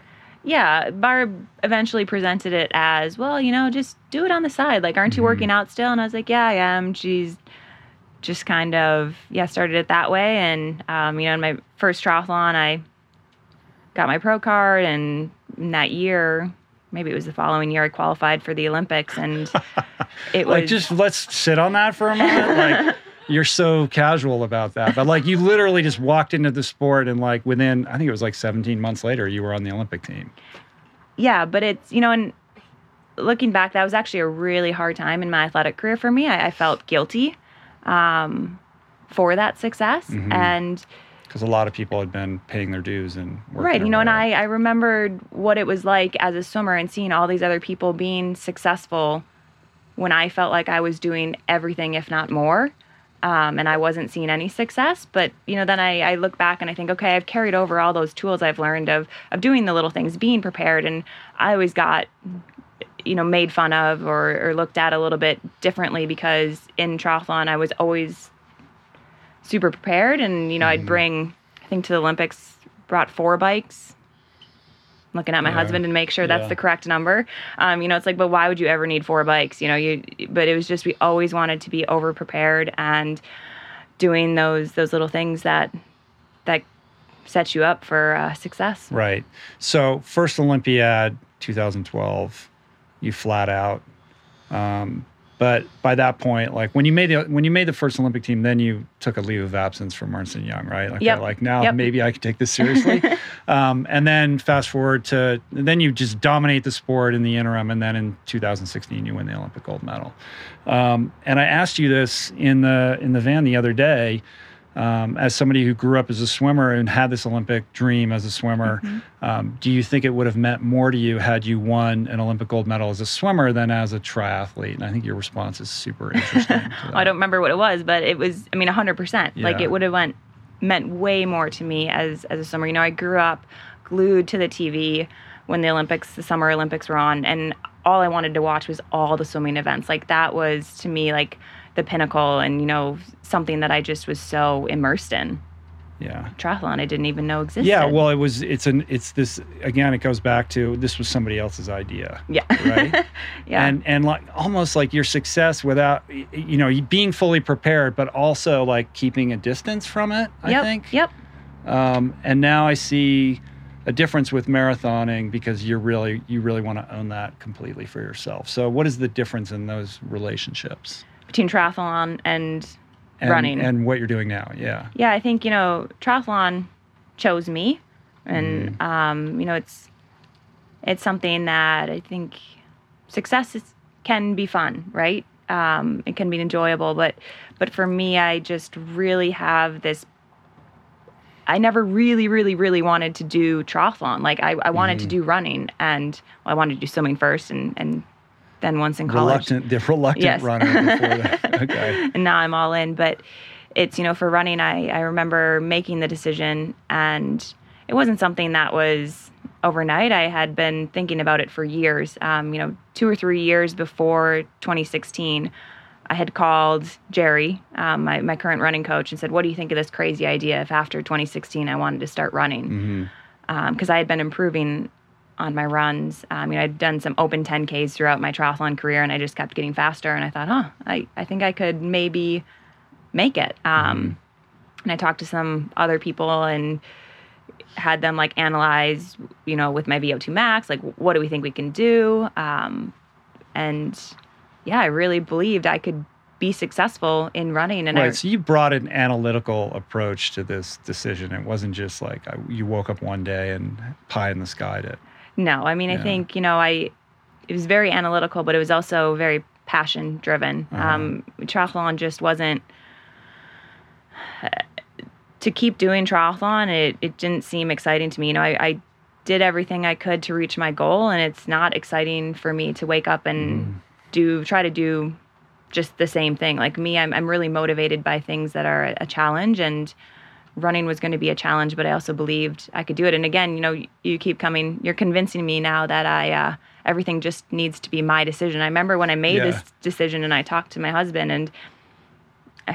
yeah, Barb eventually presented it as, well, you know, just do it on the side. Like, aren't you Mhm. working out still? And I was like, yeah, I am. She's just kind of, yeah, started it that way. And, um, you know, in my first triathlon, I got my pro card. And in that year, maybe it was the following year, I qualified for the Olympics. And it was Like, just let's sit on that for a moment. like, you're so casual about that. But, like, you literally just walked into the sport and, like, within, I think it was like 17 months later, you were on the Olympic team. yeah, but it's, you know, and looking back, that was actually a really hard time in my athletic career for me. I, I felt guilty um, for that success. Mhm. And, because a lot of people had been paying their dues and right, you know, and I, I remembered what it was like as a swimmer and seeing all these other people being successful when I felt like I was doing everything, if not more. Um, and I wasn't seeing any success. But you know, then I, I look back and I think, okay, I've carried over all those tools I've learned of of doing the little things, being prepared, and I always got, you know, made fun of or, or looked at a little bit differently because in triathlon I was always super prepared, and you know, I'd Mhm. bring, I think to the Olympics, brought four bikes. Looking at my Yeah. husband and make sure that's Yeah. the correct number. Um, you know, it's like, but why would you ever need four bikes? You know, you. But it was just we always wanted to be over prepared and doing those those little things that that set you up for uh, success. Right. So first Olympiad, 2012, you flat out. Um, but by that point, like when you made the when you made the first Olympic team, then you took a leave of absence from Ernst and Young, right? Like, Yep. like now Yep. maybe I could take this seriously. um, and then fast forward to then you just dominate the sport in the interim, and then in 2016 you win the Olympic gold medal. Um, and I asked you this in the in the van the other day. Um, as somebody who grew up as a swimmer and had this Olympic dream as a swimmer, Mm-hmm. um, do you think it would have meant more to you had you won an Olympic gold medal as a swimmer than as a triathlete? And I think your response is super interesting. I don't remember what it was, but it was. I mean, hundred percent. Like it would have went meant way more to me as as a swimmer. You know, I grew up glued to the TV when the Olympics, the Summer Olympics were on, and all I wanted to watch was all the swimming events. Like that was to me like the pinnacle, and you know, something that I just was so immersed in. Yeah. Triathlon, I didn't even know existed. Yeah, well, it was. It's an. It's this again. It goes back to this was somebody else's idea, yeah, right? yeah, And and like almost like your success without you know being fully prepared, but also like keeping a distance from it. I yep, think. yep. Um, and now I see a difference with marathoning because you're really you really want to own that completely for yourself. So what is the difference in those relationships Between triathlon and and, Running. and what you're doing now? Yeah. yeah, I think you know triathlon chose me, and Mm-hmm. um, you know it's it's something that I think success is, can be fun, right? Um, it can be enjoyable, but but for me, I just really have this. I never really, really, really wanted to do triathlon. Like I, I wanted to Mhm. do running, and well, I wanted to do swimming first, and and then once in college, Reluctant, the reluctant Yes. runner. Okay. and now I'm all in. But it's you know for running, I I remember making the decision, and it wasn't something that was overnight. I had been thinking about it for years. Um, you know, two or three years before 2016. I had called Jerry, um, my, my current running coach, and said, What do you think of this crazy idea if after 2016 I wanted to start running? because I had been improving on my runs. Um, you know, I'd done some open 10Ks throughout my triathlon career, and I just kept getting faster. And I thought, huh, I, I think I could maybe make it. Um, And I talked to some other people and had them like analyze, you know, with my VO2 max, like what do we think we can do? Um, and yeah, I really believed I could be successful in running. And right. I, So you brought an analytical approach to this decision. It wasn't just like I, you woke up one day and pie in the sky it. No, I mean, Yeah. I think, you know, I, it was very analytical, but it was also very passion driven. Uh-huh. Um, triathlon just wasn't, to keep doing triathlon, it, it didn't seem exciting to me. You know, I, I did everything I could to reach my goal, and it's not exciting for me to wake up and mm. do try to do just the same thing. Like me, I'm I'm really motivated by things that are a challenge, and running was going to be a challenge, but I also believed I could do it. And again, you know, you keep coming, you're convincing me now that I uh, everything just needs to be my decision. I remember when I made yeah. this decision and I talked to my husband and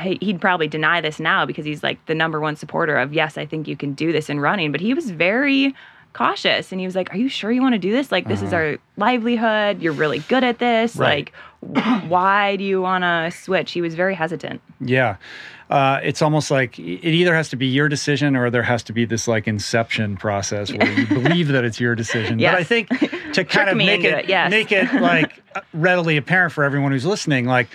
he'd probably deny this now because he's like the number one supporter of yes, I think you can do this in running, but he was very cautious and he was like, "Are you sure you want to do this? Like this uh-huh. is our livelihood. You're really good at this. Right. Like why do you want to switch?" He was very hesitant. Yeah. Uh, it's almost like it either has to be your decision or there has to be this like inception process where you believe that it's your decision. Yes. But I think to kind of make it, it yes. make it like readily apparent for everyone who's listening, like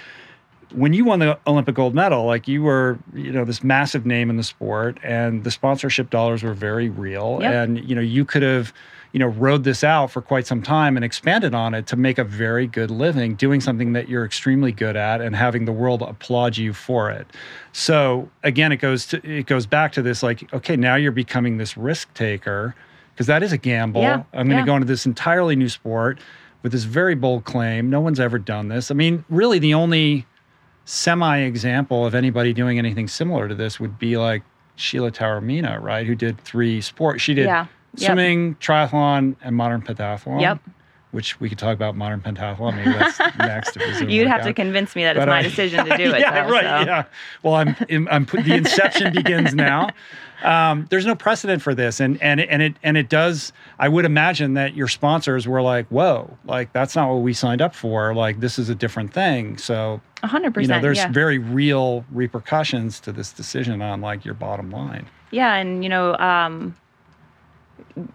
when you won the Olympic gold medal, like you were, you know, this massive name in the sport, and the sponsorship dollars were very real, yep. and you know, you could have, you know, rode this out for quite some time and expanded on it to make a very good living, doing something that you're extremely good at, and having the world applaud you for it. So again, it goes to it goes back to this, like, okay, now you're becoming this risk taker because that is a gamble. Yeah. I'm going to yeah. go into this entirely new sport with this very bold claim. No one's ever done this. I mean, really, the only semi example of anybody doing anything similar to this would be like Sheila Taormina, right? Who did three sports. She did yeah. swimming, yep. triathlon, and modern pentathlon. Yep. Which we could talk about modern pentathlon. Maybe that's next. You'd have out. to convince me that but it's my decision to do it. yeah, though, right. So. Yeah. Well, I'm. I'm. The inception begins now. Um, there's no precedent for this, and and it, and it and it does. I would imagine that your sponsors were like, "Whoa, like that's not what we signed up for. Like this is a different thing." So, hundred percent. You know, there's yeah. very real repercussions to this decision on like your bottom line. Yeah, and you know, um,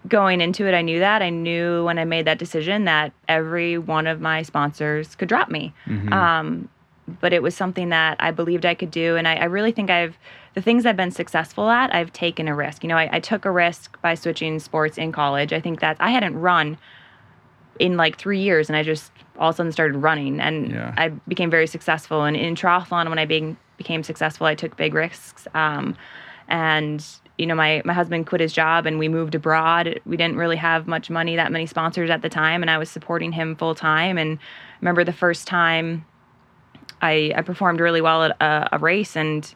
going into it, I knew that. I knew when I made that decision that every one of my sponsors could drop me. Mm-hmm. Um, but it was something that I believed I could do, and I, I really think I've the things I've been successful at, I've taken a risk. You know, I, I took a risk by switching sports in college. I think that I hadn't run in like three years, and I just all of a sudden started running, and yeah. I became very successful. And in triathlon, when I being, became successful, I took big risks. Um, and you know, my my husband quit his job, and we moved abroad. We didn't really have much money, that many sponsors at the time, and I was supporting him full time. And I remember the first time I, I performed really well at a, a race, and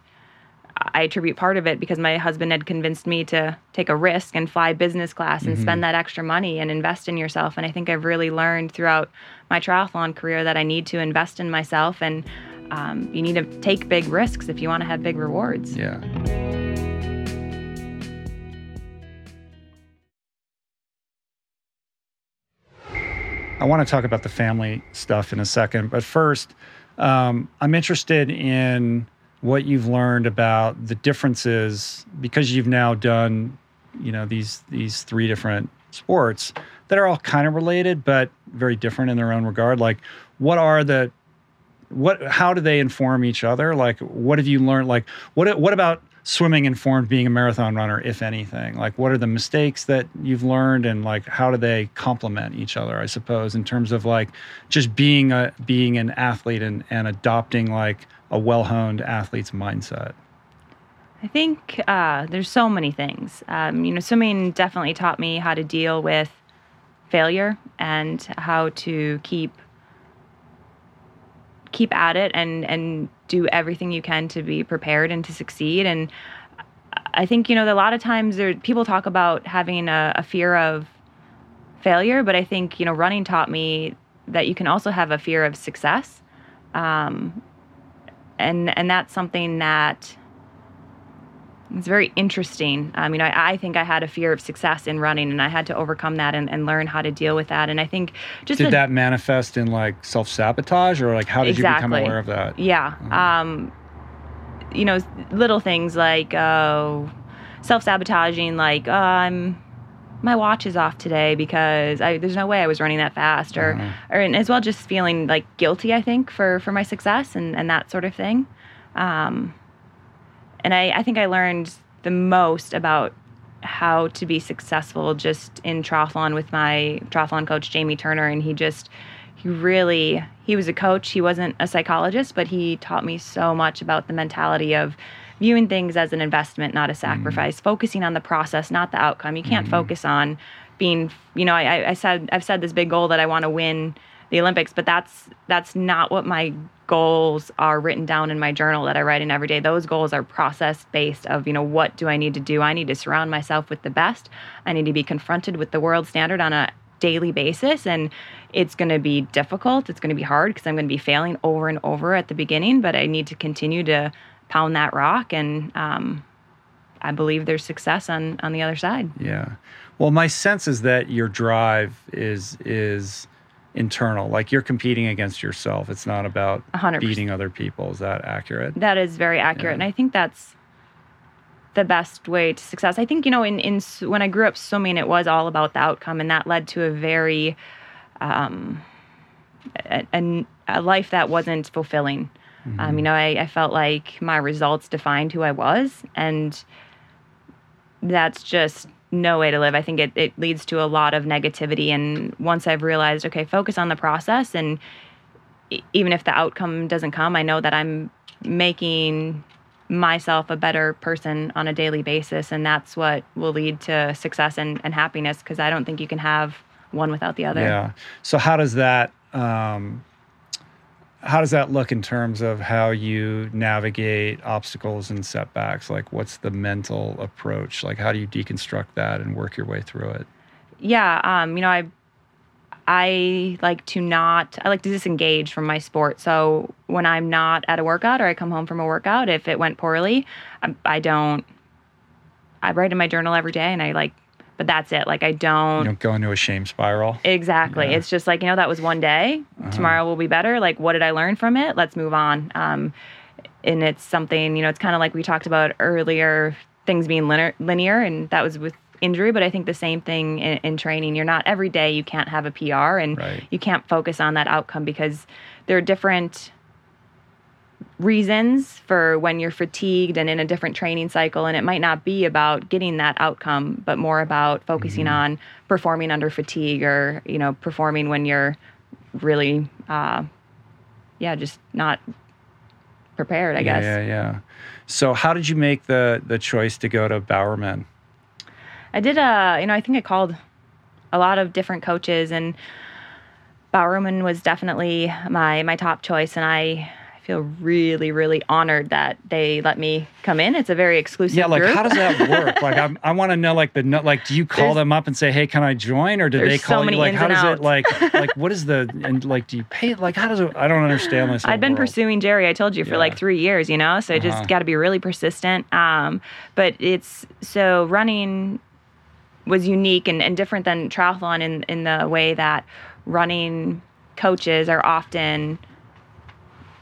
I attribute part of it because my husband had convinced me to take a risk and fly business class and mm-hmm. spend that extra money and invest in yourself. And I think I've really learned throughout my triathlon career that I need to invest in myself and um, you need to take big risks if you want to have big rewards. Yeah. I want to talk about the family stuff in a second, but first, um, I'm interested in what you've learned about the differences because you've now done you know these these three different sports that are all kind of related but very different in their own regard. Like what are the what how do they inform each other? Like what have you learned? Like what what about swimming informed being a marathon runner if anything like what are the mistakes that you've learned and like how do they complement each other i suppose in terms of like just being a being an athlete and and adopting like a well honed athlete's mindset? I think uh, there's so many things. Um, you know, swimming definitely taught me how to deal with failure and how to keep keep at it and and do everything you can to be prepared and to succeed. And I think you know a lot of times there people talk about having a, a fear of failure, but I think you know running taught me that you can also have a fear of success. Um, and and that's something that it's very interesting. Um, you know, I, I, think I had a fear of success in running, and I had to overcome that and, and learn how to deal with that. And I think just did the, that manifest in like self sabotage, or like how did exactly. you become aware of that? Yeah, mm-hmm. um, you know, little things like uh, self sabotaging, like uh, I'm my watch is off today because I, there's no way I was running that fast, or uh-huh. or and as well just feeling like guilty. I think for for my success and and that sort of thing. Um, and I I think I learned the most about how to be successful just in triathlon with my triathlon coach Jamie Turner, and he just he really he was a coach. He wasn't a psychologist, but he taught me so much about the mentality of viewing things as an investment, not a mm-hmm. sacrifice, focusing on the process, not the outcome. You can't mm-hmm. focus on being, you know, I, I said, I've said this big goal that I want to win the Olympics, but that's, that's not what my goals are written down in my journal that I write in every day. Those goals are process based of, you know, what do I need to do? I need to surround myself with the best. I need to be confronted with the world standard on a daily basis and it's going to be difficult it's going to be hard because i'm going to be failing over and over at the beginning but i need to continue to pound that rock and um, i believe there's success on on the other side Yeah. Well, my sense is that your drive is is internal. Like you're competing against yourself. It's not about 100%. beating other people. Is that accurate? that is very accurate and i think that's the best way to success i think you know in, in when i grew up swimming it was all about the outcome and that led to a very um, a, a, a life that wasn't fulfilling um, you know I, I felt like my results defined who i was and that's just no way to live i think it, it leads to a lot of negativity and once i've realized okay focus on the process and even if the outcome doesn't come, I know that I'm making myself a better person on a daily basis. And that's what will lead to success and, and happiness because I don't think you can have one without the other. Yeah. So how does that um, how does that look in terms of how you navigate obstacles and setbacks? Like, what's the mental approach? Like, how do you deconstruct that and work your way through it? yeah um you know i i like to not i like to disengage from my sport so when i'm not at a workout or i come home from a workout if it went poorly i, I don't i write in my journal every day and i like but that's it. Like i don't don't go into a shame spiral. exactly. Yeah. it's just like you know that was one day. Tomorrow will be better. Like what did i learn from it? Let's move on. Um and it's something you know it's kind of like we talked about earlier things being linear, linear and that was with injury but i think the same thing in, in training. You're not every day you can't have a pr and Right. you can't focus on that outcome because there are different reasons for when you're fatigued and in a different training cycle and it might not be about getting that outcome but more about focusing on performing under fatigue or you know performing when you're really uh yeah just not prepared i guess Yeah, yeah, yeah. So, how did you make the the choice to go to Bowerman? I did a, you know, I think I called a lot of different coaches, and Bowerman was definitely my my top choice, and I feel really, really honored that they let me come in. It's a very exclusive Yeah, like group. how does that work? like, I'm, I want to know, like the like, do you call There's- them up and say, "Hey, can I join?" Or do they There's so call you? Like, how does it like like what is the and like do you pay? Like, how does it? I don't understand this. I've been world. pursuing Jerry, I told you, for Yeah. like three years, you know, so I just Uh-huh. got to be really persistent. Um, but it's so running was unique and, and different than triathlon in, in the way that running coaches are often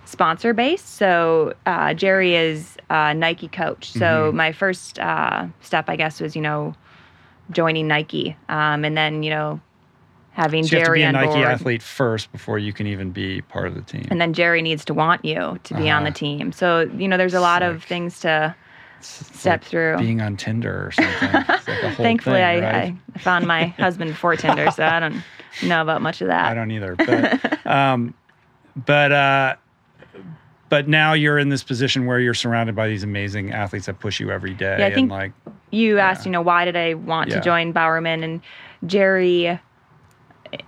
sponsor based. So uh, Jerry is a Nike coach. So Mm-hmm. my first uh, step, I guess, was, you know, joining Nike. Um, and then, you know, having So you have to Jerry be a Nike board. athlete first before you can even be part of the team. and then Jerry needs to want you to be on the Uh-huh. team. So you know, there's a lot of things to It's- it's step like through. being on Tinder or something. Like Thankfully, thing, I, right? I found my husband before Tinder, so I don't know about much of that. I don't either. But um, but uh, but now you're in this position where you're surrounded by these amazing athletes that push you every day, Yeah, I think- and like you asked, you know, why did I want Yeah. to join Bowerman and Jerry?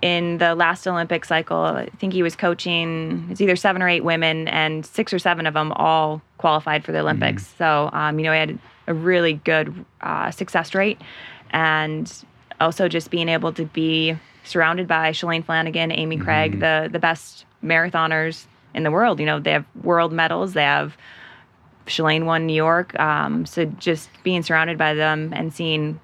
In the last Olympic cycle, I think he was coaching. It's either seven or eight women, and six or seven of them all qualified for the Olympics. Mm-hmm. So, um, you know, he had a really good uh, success rate, and also just being able to be surrounded by Shalane Flanagan, Amy Mm-hmm. Cragg, the the best marathoners in the world. You know, they have world medals. They have Shalane won New York. Um, so just being surrounded by them and seeing,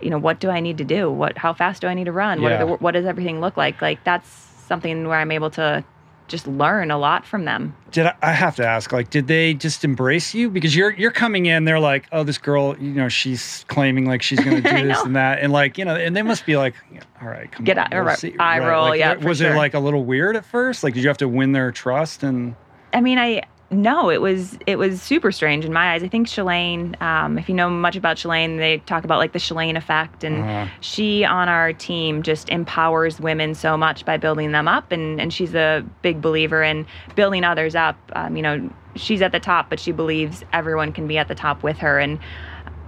you know, what do I need to do? What, how fast do I need to run? What, are the, what does everything look like? Like that's something where I'm able to just learn a lot from them. did I, I have to ask like did they just embrace you because you're you're coming in they're like oh this girl you know she's claiming like she's going to do this and that and like you know and they must be like all right come Get on out- we'll or see." eye roll, like, yeah, was it like a little weird at first like did you have to win their trust and I mean, I no, it was it was super strange in my eyes. I think Shalane, um, if you know much about Shalane, they talk about like the Shalane effect, and Uh-huh. she on our team just empowers women so much by building them up, and and she's a big believer in building others up. Um, you know, she's at the top, but she believes everyone can be at the top with her, and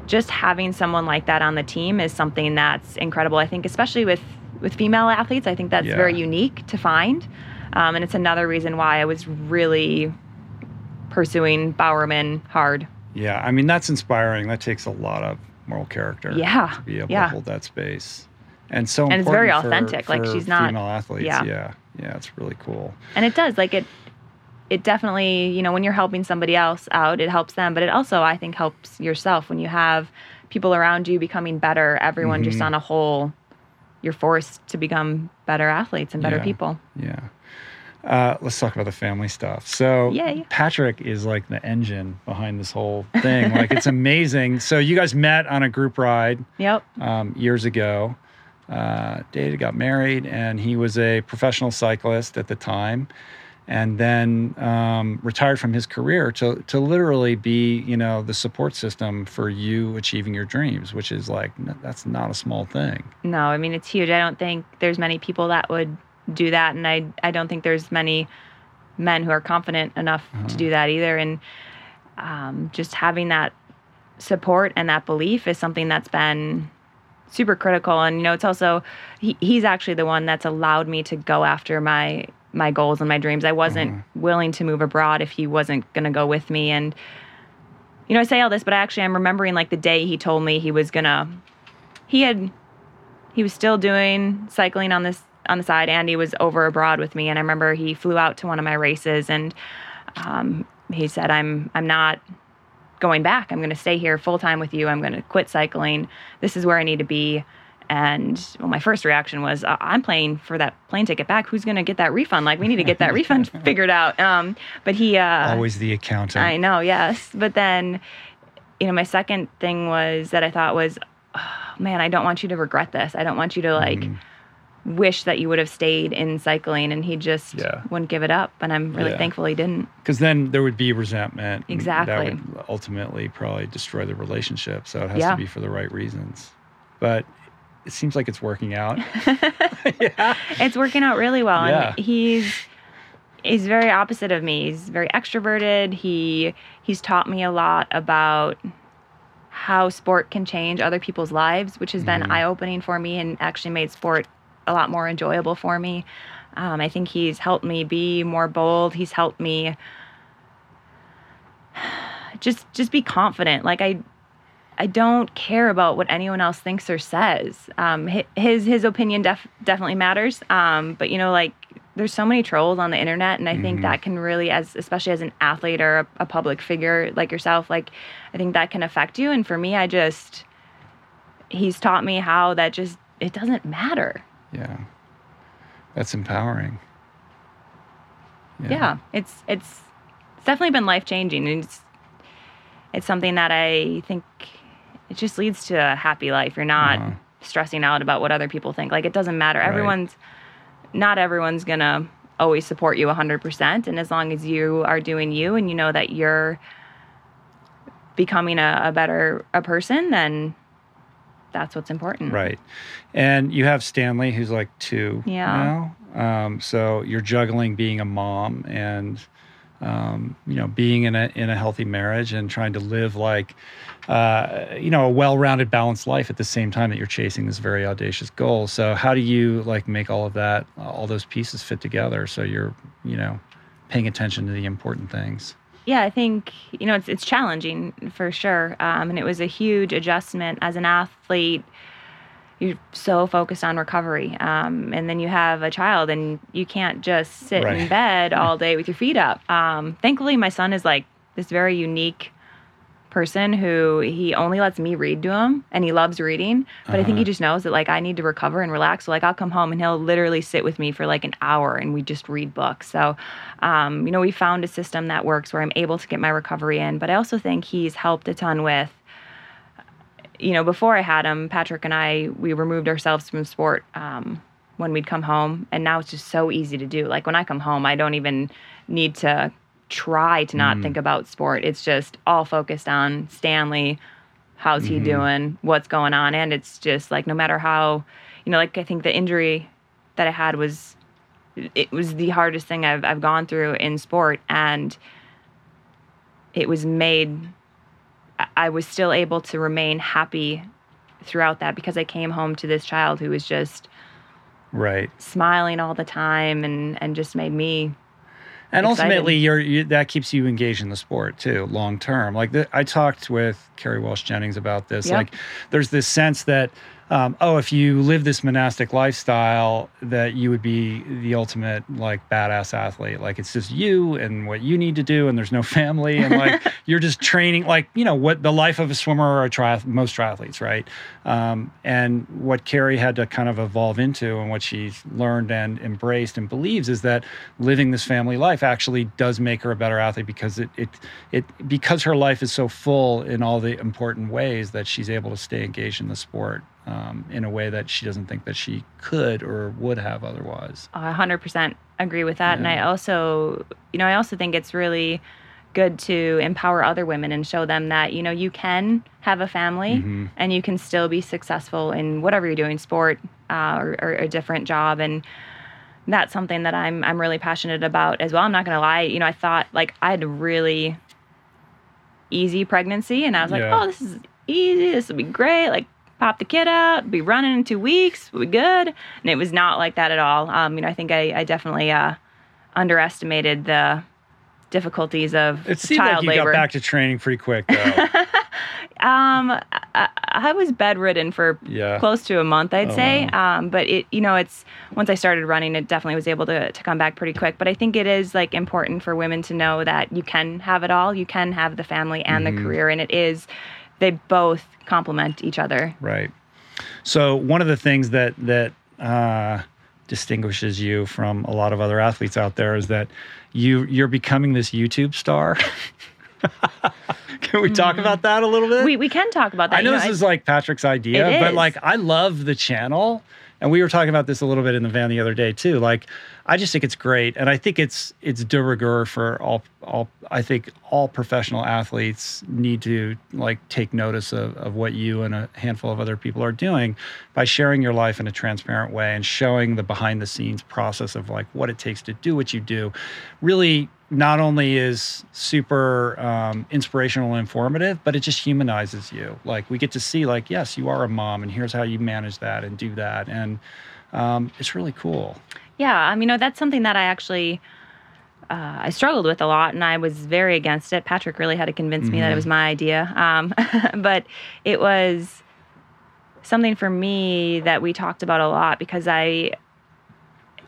just having someone like that on the team is something that's incredible. I think, especially with with female athletes, I think that's Yeah. very unique to find, um, and it's another reason why I was really pursuing Bowerman hard. Yeah, I mean that's inspiring. That takes a lot of moral character. Yeah, to be able yeah. to hold that space, and so And it's very important for- authentic, like, she's not- female athletes. yeah. yeah, yeah, it's really cool. And it does like it. It definitely, you know, when you're helping somebody else out, it helps them, but it also, I think, helps yourself when you have people around you becoming better. Everyone just Mhm. on a whole, you're forced to become better athletes and better Yeah. people. Yeah. Uh, let's talk about the family stuff. So Yay. Patrick is like the engine behind this whole thing. like it's amazing. So you guys met on a group ride Yep. um, years ago. Uh, dated, got married, and he was a professional cyclist at the time, and then um, retired from his career to to literally be, you know, the support system for you achieving your dreams, which is like that's not a small thing. No, I mean it's huge. I don't think there's many people that would do that, and I I don't think there's many men who are confident enough to do that either. And um, just having that support and that belief is something that's been super critical. And you know, it's also he, he's actually the one that's allowed me to go after my my goals and my dreams. I wasn't willing to move abroad if he wasn't going to go with me. And you know, I say all this, but I actually am remembering like the day he told me he was gonna. He had he was still doing cycling on this on the side Andy was over abroad with me and i remember he flew out to one of my races and um, he said i'm i'm not going back i'm going to stay here full time with you i'm going to quit cycling this is where i need to be and well, my first reaction was i'm paying for that plane ticket back who's going to get that refund like we need to get that refund figured out um, but he uh, Always the accountant. I know, yes. But then, you know, my second thing was that I thought was, oh, man, I don't want you to regret this. I don't want you to like Mm-hmm. Wish that you would have stayed in cycling. And he just Yeah. wouldn't give it up. And I'm really Yeah. thankful he didn't. Because then there would be resentment. Exactly. That would ultimately probably destroy the relationship. So it has Yeah. to be for the right reasons. But it seems like it's working out. yeah It's working out really well. Yeah. And he's he's very opposite of me. He's very extroverted. He he's taught me a lot about how sport can change other people's lives, which has Mm-hmm. been eye opening for me and actually made sport a lot more enjoyable for me. Um, I think he's helped me be more bold. He's helped me just just be confident. Like I I don't care about what anyone else thinks or says. Um, his his opinion def- definitely matters. Um, but you know, like there's so many trolls on the internet, and I think that can really, as especially as an athlete or a, a public figure like yourself, like I think that can affect you. And for me, I just he's taught me how that just it doesn't matter. Yeah. That's empowering. yeah, it's it's it's definitely been life changing and it's it's something that i think it just leads to a happy life you're not Uh-huh. stressing out about what other people think like it doesn't matter everyone's not everyone's gonna always support you 100% and as long as you are doing you and you know that you're becoming a, a better a person then that's what's important Right. And you have Stanley, who's like two Yeah. now. Um, so you're juggling being a mom and, um, you know, being in a, in a healthy marriage and trying to live like, uh, you know, a well-rounded, balanced life at the same time that you're chasing this very audacious goal. So how do you like make all of that, all those pieces fit together? So you're, you know, paying attention to the important things. Yeah, I think you know it's it's challenging for sure, um, and it was a huge adjustment as an athlete. You're so focused on recovery, um, and then you have a child, and you can't just sit Right. in bed all day with your feet up. Um, thankfully, my son is like this very unique person who he only lets me read to him and he loves reading but i think he just knows that like i need to recover and relax. So like i'll come home and he'll literally sit with me for like an hour and we just read books. So um, you know we found a system that works where i'm able to get my recovery in but i also think he's helped a ton with you know before i had him patrick and i we removed ourselves from sport um, when we'd come home and now it's just so easy to do. Like when i come home i don't even need to try to not mm-hmm. think about sport. It's just all focused on Stanley. How's he mm-hmm. doing? What's going on? And it's just like no matter how, you know, like I think the injury that I had was it was the hardest thing I've I've gone through in sport and it was made I- I was still able to remain happy throughout that because I came home to this child who was just Right. smiling all the time and and just made me And excited. ultimately, you're you, that keeps you engaged in the sport too, long term. Like the, I talked with Kerri Walsh Jennings about this. Like, there's this sense that, um, oh, if you live this monastic lifestyle, that you would be the ultimate like badass athlete. Like it's just you and what you need to do, and there's no family, and like you're just training, like you know what the life of a swimmer or a triath- most triathletes, right? Um, and what Kerri had to kind of evolve into, and what she's learned and embraced and believes is that living this family life actually does make her a better athlete because it it it because her life is so full in all the important ways that she's able to stay engaged in the sport um, in a way that she doesn't think that she could or would have otherwise. I 100% agree with that. And I also, you know, I also think it's really good to empower other women and show them that, you know, you can have a family Mhm. and you can still be successful in whatever you're doing, sport uh, or, or a different job. And that's something that I'm, I'm really passionate about as well. I'm not going to lie. You know, I thought like I had a really easy pregnancy and I was like, Yeah. oh, this is easy. This will be great. Like, pop the kid out, be running in two weeks, be good. And it was not like that at all. Um, you know, I think I, I definitely uh, underestimated the difficulties of It seemed child like you labor. got back to training pretty quick, though. um, I, I was bedridden for yeah. close to a month, I'd Oh, say. Um, but it, you know, it's once I started running, it definitely was able to, to come back pretty quick. But I think it is like important for women to know that you can have it all. You can have the family and Mhm. the career, and it is they both complement each other. Right. So one of the things that that uh, distinguishes you from a lot of other athletes out there is that you you're becoming this YouTube star. Can we talk about that a little bit? We, we can talk about that. I know You this is like Patrick's idea, but like I love the channel. And we were talking about this a little bit in the van the other day too. Like I just think it's great. And I think it's it's de rigueur for all all I think all professional athletes need to like take notice of, of what you and a handful of other people are doing by sharing your life in a transparent way and showing the behind the scenes process of like what it takes to do what you do. Really not only is super um, inspirational and informative, but it just humanizes you. Like we get to see, like, yes, you are a mom, and here's how you manage that and do that, and um, it's really cool. Yeah, I mean, no, that's something that I actually uh, I struggled with a lot, and I was very against it. Patrick really had to convince me that it was my idea, um, but it was something for me that we talked about a lot because I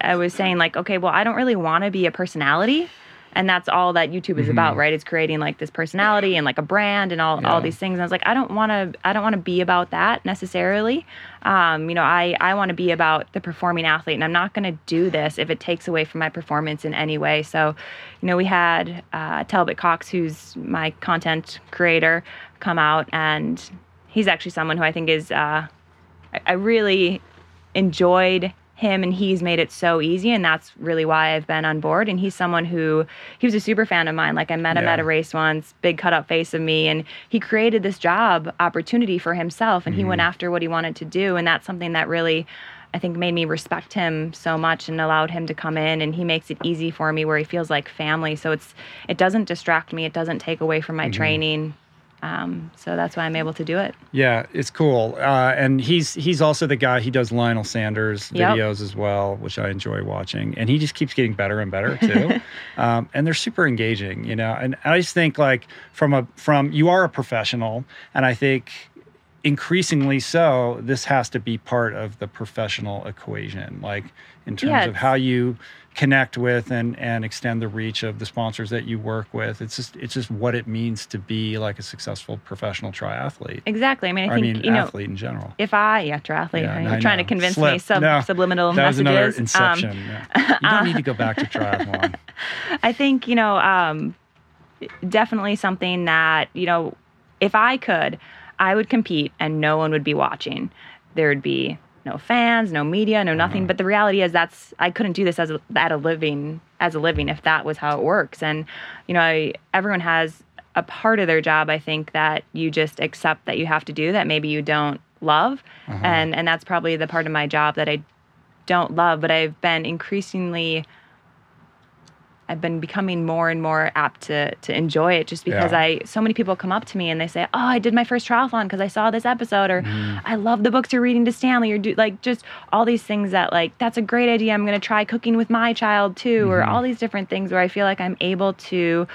I was saying like, okay, well, I don't really want to be a personality. And that's all that YouTube is about, right? It's creating like this personality and like a brand and all, Yeah. all these things. And I was like, I don't want to, I don't want to be about that necessarily. Um, you know, I, I want to be about the performing athlete, and I'm not going to do this if it takes away from my performance in any way. So, you know, we had uh, Talbot Cox, who's my content creator, come out, and he's actually someone who I think is, uh, I, I really enjoyed him and he's made it so easy and that's really why I've been on board. And he's someone who he was a super fan of mine. Like I met him Yeah. at a race once big cut up face of me and he created this job opportunity for himself and he went mm-hmm. after what he wanted to do. And that's something that really I think made me respect him so much and allowed him to come in and he makes it easy for me where he feels like family. So it's it doesn't distract me. It doesn't take away from my mm-hmm. training um, so that's why I'm able to do it Yeah, it's cool. Uh, and he's he's also the guy. He does Lionel Sanders Yep. videos as well, which I enjoy watching. And he just keeps getting better and better too. um, and they're super engaging, you know. And I just think like from a from you are a professional, and I think increasingly so this has to be part of the professional equation like in terms Yeah, of how you connect with and and extend the reach of the sponsors that you work with it's just it's just what it means to be like a successful professional triathlete exactly I mean I think I mean you know athlete in general if I, yeah, triathlete, Yeah, you're I trying know. to convince me Slip. sub, No, subliminal that was another messages. Um, yeah. you don't need to go back to triathlon I think, you know, um, definitely something that, you know, if I could, I would compete and no one would be watching. There would be no fans, no media, no nothing. Mm-hmm. But the reality is that's I couldn't do this as a, at a living as a living if that was how it works. And you know, I, everyone has a part of their job. I think that you just accept that you have to do that. Maybe you don't love, Uh-huh. and and that's probably the part of my job that I don't love. But I've been increasingly I've been becoming more and more apt to to enjoy it just because Yeah. I so many people come up to me and they say, "Oh, I did my first triathlon because I saw this episode," or Mm-hmm. "I love the books you're reading to Stanley," or do like just all these things that like that's a great idea. I'm going to try cooking with my child too, or Mm-hmm. all these different things where I feel like I'm able to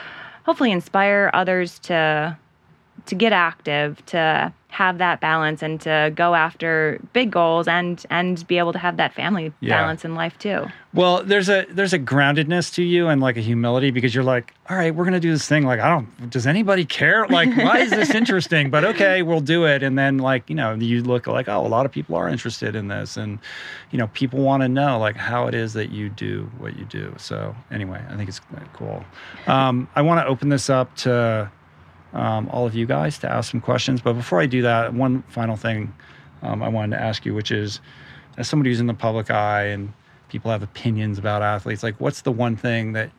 hopefully inspire others to to get active, to have that balance, and to go after big goals and and be able to have that family Yeah. balance in life too. Well, there's a there's a groundedness to you and like a humility because you're like, all right, we're gonna do this thing. Like, I don't. Does anybody care? Like, why is this interesting? But okay, we'll do it. And then like you know, you look like, oh, a lot of people are interested in this, and you know, people want to know like how it is that you do what you do. So anyway, I think it's cool. Um, I want to open this up to um, all of you guys to ask some questions. But before I do that, one final thing um, I wanted to ask you, which is, as somebody who's in the public eye and people have opinions about athletes, like what's the one thing that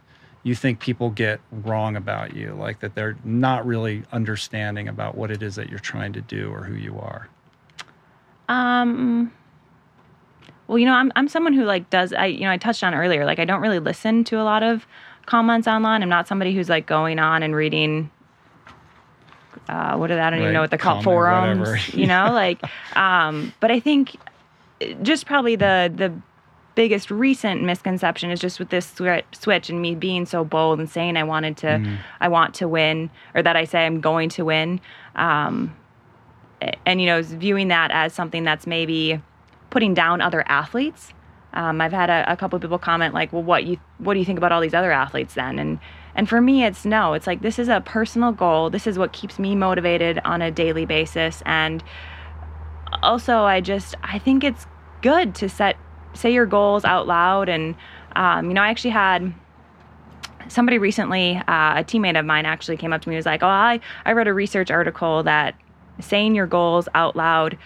you think people get wrong about you, like that they're not really understanding about what it is that you're trying to do or who you are? Um. Well, you know, I'm I'm someone who like does I you know I touched on earlier like I don't really listen to a lot of comments online. I'm not somebody who's like going on and reading. Uh, what are that? I don't even know what the call comment, forums. You know, like, um, but I think just probably the the biggest recent misconception is just with this switch and me being so bold and saying I wanted to, Mm-hmm. I want to win, or that I say I'm going to win. Um, and you know viewing that as something that's maybe putting down other athletes um, i've had a, a couple of people comment like well what you what do you think about all these other athletes then and and for me it's no it's like this is a personal goal. This is what keeps me motivated on a daily basis. And also i just i think it's good to set say your goals out loud. And um, you know i actually had somebody recently uh, a teammate of mine actually came up to me and was like oh i i read a research article that saying your goals out loud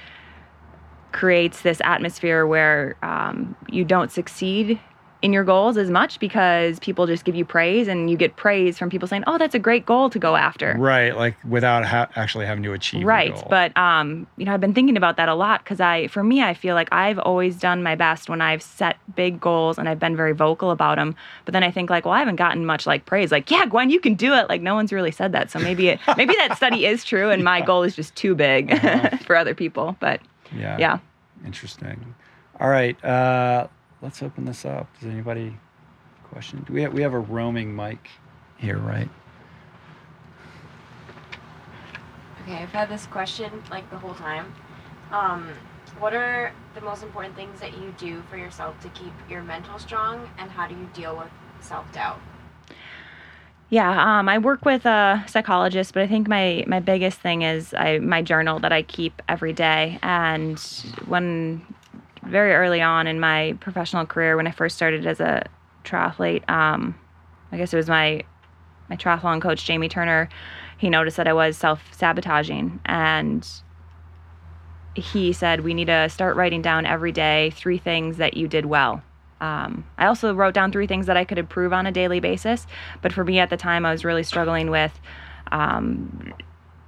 creates this atmosphere where um, you don't succeed in your goals as much because people just give you praise and you get praise from people saying oh that's a great goal to go after. Right, like without ha- actually having to achieve. right but um you know i've been thinking about that a lot because i for me i feel like i've always done my best when i've set big goals and i've been very vocal about them but then i think like well i haven't gotten much like praise. Like yeah gwen you can do it. Like no one's really said that so maybe it maybe that study is true and my goal is just too big for other people but yeah, yeah. Interesting. All right, uh, let's open this up. Does anybody question? Do we have, we have a roaming mic here, right? Okay, I've had this question like the whole time. Um, what are the most important things that you do for yourself to keep your mental strong, and how do you deal with self doubt? Yeah, um, I work with a psychologist, but I think my my biggest thing is I my journal that I keep every day. And when very early on in my professional career, when I first started as a triathlete, um, I guess it was my my triathlon coach Jamie Turner. He noticed that I was self sabotaging, and he said we need to start writing down every day three things that you did well. Um, I also wrote down three things that I could improve on a daily basis. But for me at the time, I was really struggling with um,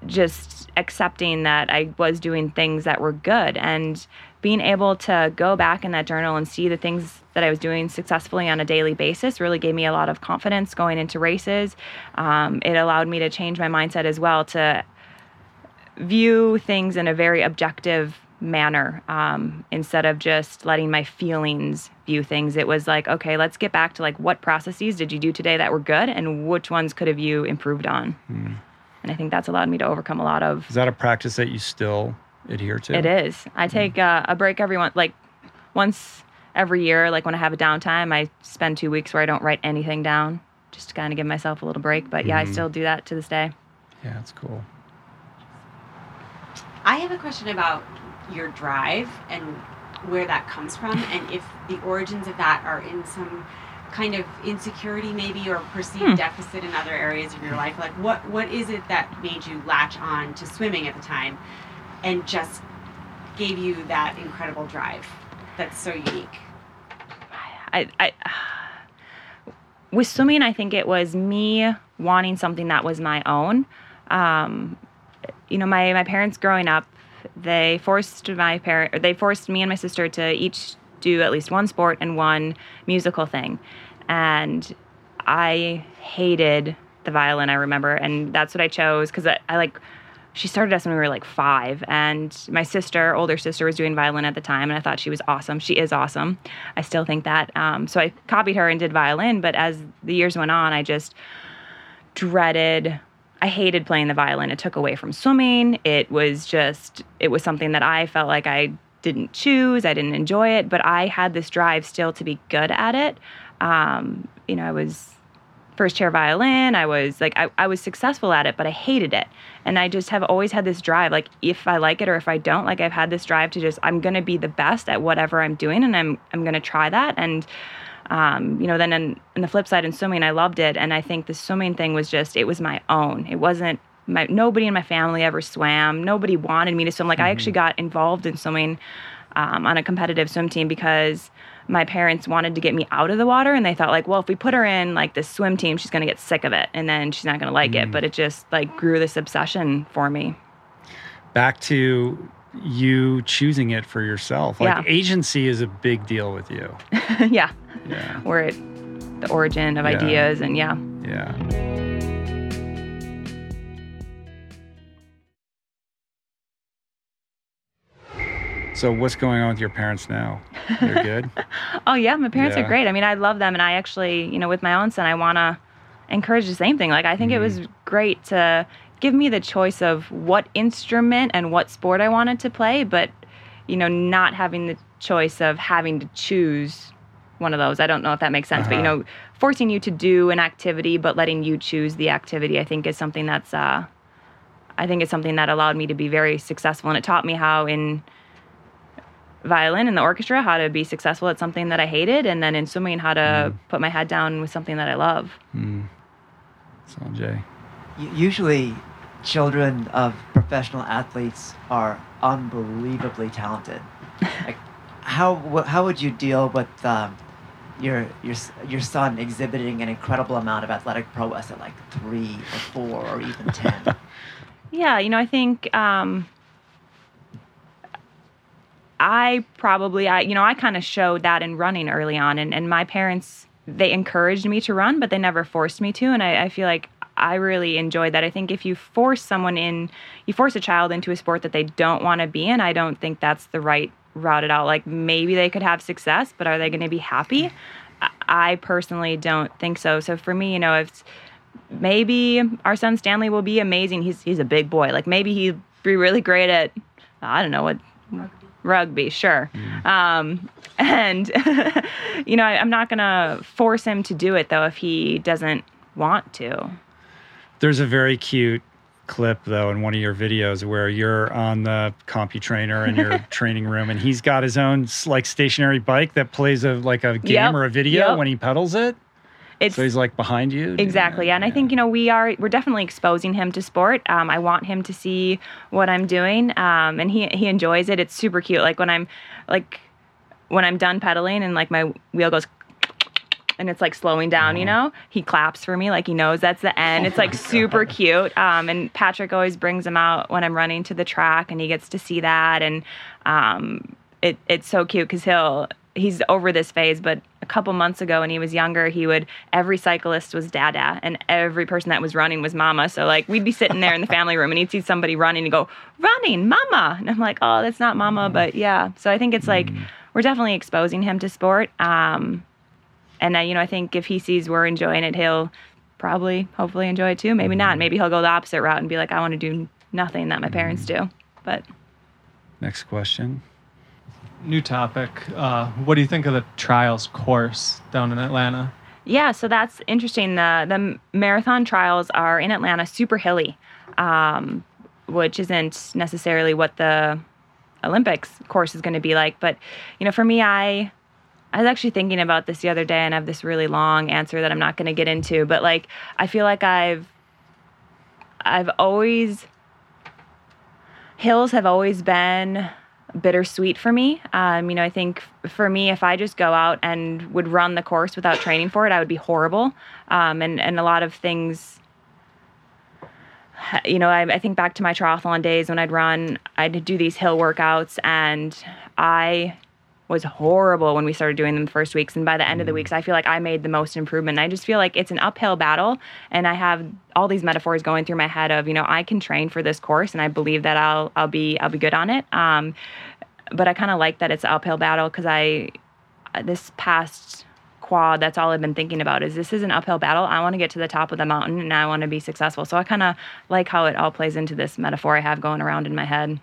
just accepting that I was doing things that were good and being able to go back in that journal and see the things that I was doing successfully on a daily basis really gave me a lot of confidence going into races. Um, it allowed me to change my mindset as well to view things in a very objective manner um, instead of just letting my feelings view things. It was like okay let's get back to like what processes did you do today that were good and which ones could have you improved on? And i think that's allowed me to overcome a lot of Is that a practice that you still adhere to? it is i take uh, a break every one like once every year like when i have a downtime i spend two weeks where i don't write anything down just to kind of give myself a little break but yeah i still do that to this day Yeah, it's cool. I have a question about your drive and where that comes from, and if the origins of that are in some kind of insecurity, maybe, or perceived Hmm. deficit in other areas of your life. Like, what what is it that made you latch on to swimming at the time, and just gave you that incredible drive that's so unique? I, I with swimming, I think it was me wanting something that was my own. Um, you know, my my parents growing up, they forced my parent, or they forced me and my sister to each do at least one sport and one musical thing, and I hated the violin. I remember, and that's what I chose because I, I like she started us when we were like five and my sister older sister was doing violin at the time and i thought she was awesome. She is awesome. I still think that um, so i copied her and did violin but as the years went on i just dreaded i hated playing the violin. It took away from swimming. It was just it was something that i felt like i didn't choose. I didn't enjoy it but i had this drive still to be good at it. Um, you know i was first chair violin. I was like, I, I was successful at it, but I hated it. And I just have always had this drive, like if I like it or if I don't, like I've had this drive to just, I'm going to be the best at whatever I'm doing and I'm, I'm going to try that. And, um, you know, then in the flip side in swimming, I loved it. And I think the swimming thing was just, it was my own. It wasn't my, nobody in my family ever swam. Nobody wanted me to swim. Like mm-hmm. I actually got involved in swimming um, on a competitive swim team because my parents wanted to get me out of the water and they thought like well if we put her in like this swim team she's going to get sick of it and then she's not going to like mm. it but it just like grew this obsession for me. Back to you choosing it for yourself. Like yeah. agency is a big deal with you. Yeah. Yeah. We're at the origin of yeah. ideas and yeah. Yeah So what's going on with your parents now? They're good. oh yeah, my parents yeah. are great. I mean, I love them, and I actually, you know, with my own son, I want to encourage the same thing. Like, I think mm. it was mm-hmm. great to give me the choice of what instrument and what sport I wanted to play, but you know, not having the choice of having to choose one of those. I don't know if that makes sense, uh-huh. but you uh-huh. know, forcing you to do an activity but letting you choose the activity, I think is something that's uh I think it's something that allowed me to be very successful and it taught me how in violin in the orchestra, how to be successful at something that I hated, and then in swimming, how to mm. put my head down with something that I love. Mm. Sanjay. Usually, children of professional athletes are unbelievably talented. like, how how would you deal with um, your your your son exhibiting an incredible amount of athletic prowess at like three or four or even ten? yeah, you know, I think. Um, I probably, I, you know, I kind of showed that in running early on, and, and my parents, they encouraged me to run, but they never forced me to. And I, I feel like I really enjoyed that. I think if you force someone in, you force a child into a sport that they don't want to be in, I don't think that's the right route at all. Like maybe they could have success, but are they going to be happy? I personally don't think so. So for me, you know, if maybe our son Stanley will be amazing. He's he's a big boy. Like maybe he'd be really great at I don't know what rugby, sure. Mm. Um, and, you know, I, I'm not going to force him to do it, though, if he doesn't want to. There's a very cute clip though in one of your videos where you're on the CompuTrainer in your training room and he's got his own like stationary bike that plays a like a game yep. or a video yep. when he pedals it it's, so he's like behind you. Exactly, yeah. and I think you know we are we're definitely exposing him to sport. Um, I want him to see what I'm doing, um, and he he enjoys it. It's super cute. Like when I'm like when I'm done pedaling and like my wheel goes and it's like slowing down, you know, he claps for me like he knows that's the end. It's like super cute. Um, and Patrick always brings him out when I'm running to the track and he gets to see that. And um, it, it's so cute because he'll, he's over this phase, but a couple months ago when he was younger, he would every cyclist was dada and every person that was running was mama. So like we'd be sitting there in the family room and he'd see somebody running and go, running, mama. And I'm like, oh, that's not mama, but yeah. So I think it's like mm. we're definitely exposing him to sport. Um, and you know, I think if he sees we're enjoying it, he'll probably hopefully enjoy it too. Maybe not. Mm-hmm. Maybe he'll go the opposite route and be like, I want to do nothing that my parents do. But next question new topic. Uh, what do you think of the trials course down in Atlanta? Yeah, so that's interesting. The the marathon trials are in Atlanta, super hilly, um, which isn't necessarily what the Olympics course is going to be like. But you know, for me, I I was actually thinking about this the other day, and I have this really long answer that I'm not going to get into. But like, I feel like I've I've always hills have always been bittersweet for me. Um, you know, I think for me, if I just go out and would run the course without training for it, I would be horrible. Um, and and a lot of things. You know, I, I think back to my triathlon days when I'd run, I'd do these hill workouts, and I was horrible when we started doing them the first weeks. And by the end of the weeks, I feel like I made the most improvement. And I just feel like it's an uphill battle. And I have all these metaphors going through my head of, you know, I can train for this course and I believe that I'll, I'll be, I'll be good on it. Um, but I kind of like that it's an uphill battle because I, this past quad, that's all I've been thinking about is this is an uphill battle. I want to get to the top of the mountain and I want to be successful. So I kind of like how it all plays into this metaphor I have going around in my head.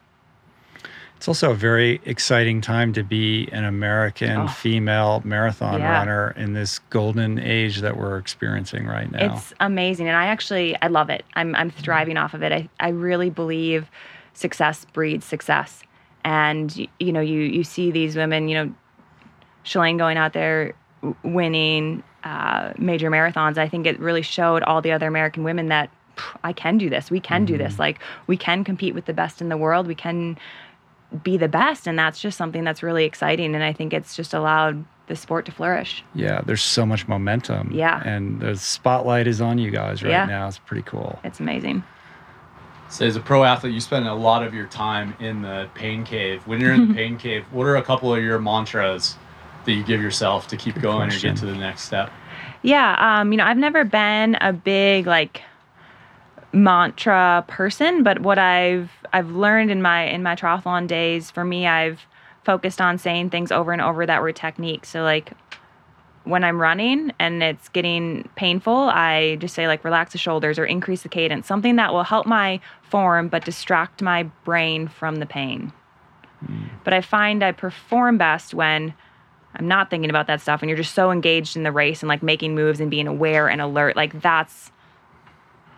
It's also a very exciting time to be an American Oh. female marathon Yeah. runner in this golden age that we're experiencing right now. It's amazing, and I actually I love it. I'm I'm thriving off of it. I I really believe success breeds success, and you know you you see these women, you know, Shalane going out there winning uh, major marathons. I think it really showed all the other American women that I can do this. We can do this. Like we can compete with the best in the world. We can be the best, and that's just something that's really exciting. And I think it's just allowed the sport to flourish. yeah, there's so much momentum. Yeah. And the spotlight is on you guys right Yeah. now. It's pretty cool. It's amazing. So as a pro athlete, you spend a lot of your time in the pain cave. When you're in the pain cave, what are a couple of your mantras that you give yourself to keep going question. and get to the next step? Yeah, um, you know, I've never been a big like mantra person, but what I've I've learned in my in my triathlon days, for me, I've focused on saying things over and over that were techniques. So like when I'm running and it's getting painful, I just say like relax the shoulders or increase the cadence, something that will help my form but distract my brain from the pain. Hmm. But I find I perform best when I'm not thinking about that stuff and you're just so engaged in the race and like making moves and being aware and alert. Like that's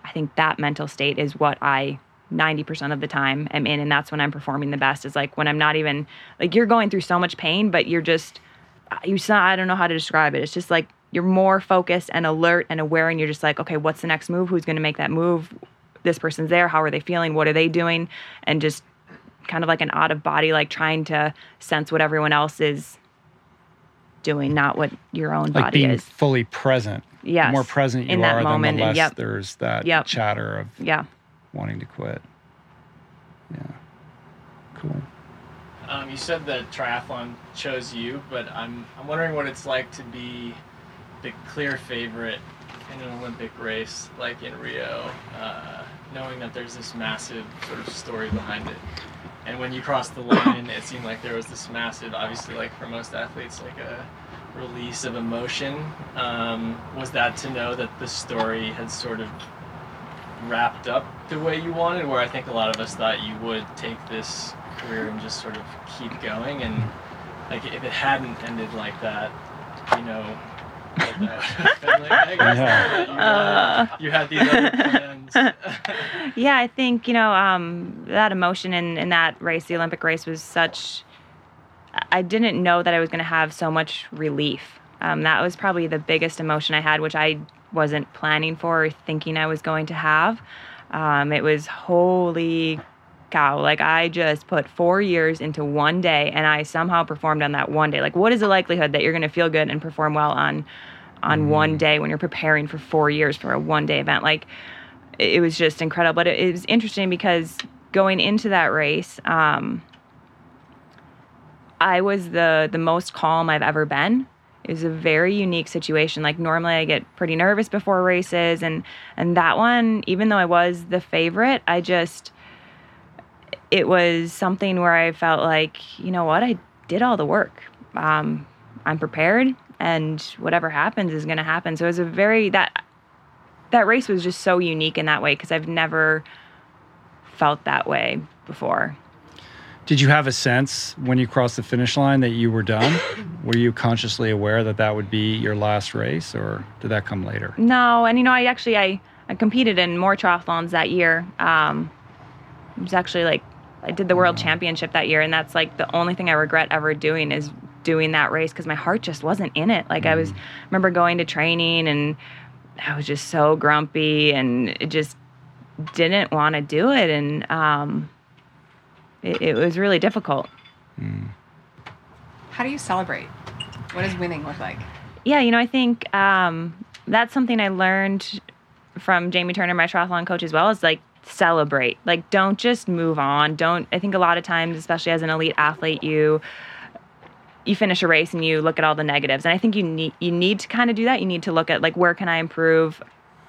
I think that mental state is what I 90% of the time am in and that's when I'm performing the best is like when I'm not even like you're going through so much pain but you're just you saw I don't know how to describe it. It's just like you're more focused and alert and aware and you're just like okay, what's the next move? Who's going to make that move? This person's there. How are they feeling? What are they doing? And just kind of like an out of body like trying to sense what everyone else is doing, not what your own Like body being is. fully present. Yes. The more present you in that are, moment, then the and less yep. there's that Yep. chatter of Yeah. wanting to quit. Yeah. Cool. Um, you said that triathlon chose you, but I'm I'm wondering what it's like to be the clear favorite in an Olympic race like in Rio, uh, knowing that there's this massive sort of story behind it. And when you crossed the line, it seemed like there was this massive, obviously, like for most athletes, like a release of emotion. Um, was that to know that the story had sort of wrapped up the way you wanted, where I think a lot of us thought you would take this career and just sort of keep going. And like if it hadn't ended like that, you know, like that would have been like, I guess Yeah. you, had, you had these other plans. yeah, I think you know um, that emotion in in that race, the Olympic race, was such. I didn't know that I was going to have so much relief. Um, that was probably the biggest emotion I had, which I wasn't planning for or thinking I was going to have. Um, it was holy cow! Like I just put four years into one day, and I somehow performed on that one day. Like, what is the likelihood that you're going to feel good and perform well on on one day when you're preparing for four years for a one day event? Like it was just incredible. But it, it was interesting because going into that race, um, I was the the most calm I've ever been. It was a very unique situation. Like normally, I get pretty nervous before races, and and that one, even though I was the favorite, I just it was something where I felt like, you know what, I did all the work. Um, I'm prepared, and whatever happens is going to happen. So it was a very that that race was just so unique in that way because I've never felt that way before. Did you have a sense when you crossed the finish line that you were done? were you consciously aware that that would be your last race, or did that come later? No, and you know, I actually I, I competed in more triathlons that year. Um, it was actually like I did the world championship that year, and that's like the only thing I regret ever doing is doing that race because my heart just wasn't in it. Like I was, remember going to training and I was just so grumpy and it just didn't want to do it, and um, it, it was really difficult. How do you celebrate? What does winning look like? Yeah, you know, I think um, that's something I learned from Jamie Turner, my triathlon coach, as well. Is like celebrate. Like, don't just move on. Don't. I think a lot of times, especially as an elite athlete, you you finish a race and you look at all the negatives. And I think you need you need to kind of do that. You need to look at like where can I improve?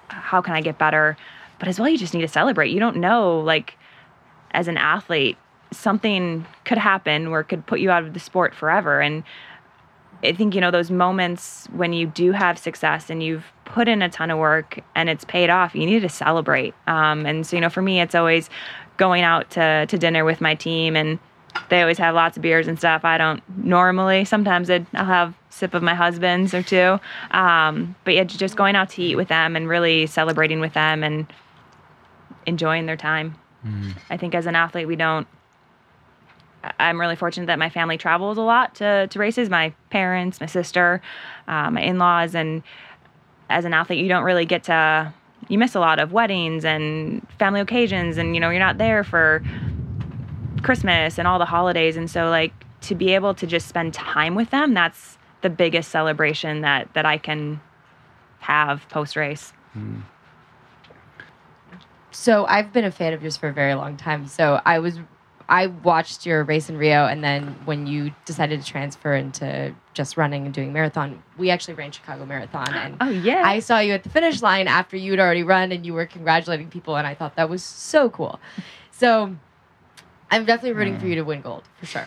How can I get better? But as well, you just need to celebrate. You don't know like as an athlete something could happen where it could put you out of the sport forever and I think you know those moments when you do have success and you've put in a ton of work and it's paid off. You need to celebrate. Um, and so you know, for me, it's always going out to to dinner with my team, and they always have lots of beers and stuff. I don't normally. Sometimes I'd, I'll have a sip of my husband's or two. Um, but yeah, just going out to eat with them and really celebrating with them and enjoying their time. I think as an athlete, we don't I'm really fortunate that my family travels a lot to, to races. My parents, my sister, uh, my in laws, and as an athlete, you don't really get to. You miss a lot of weddings and family occasions, and you know you're not there for Christmas and all the holidays. And so, like to be able to just spend time with them, that's the biggest celebration that that I can have post race. So I've been a fan of yours for a very long time. So I was, I watched your race in Rio, and then when you decided to transfer into just running and doing marathon, we actually ran Chicago Marathon, and Oh yeah, I saw you at the finish line after you'd already run, and you were congratulating people, and I thought that was so cool. So I'm definitely rooting for mm. you to win gold for sure.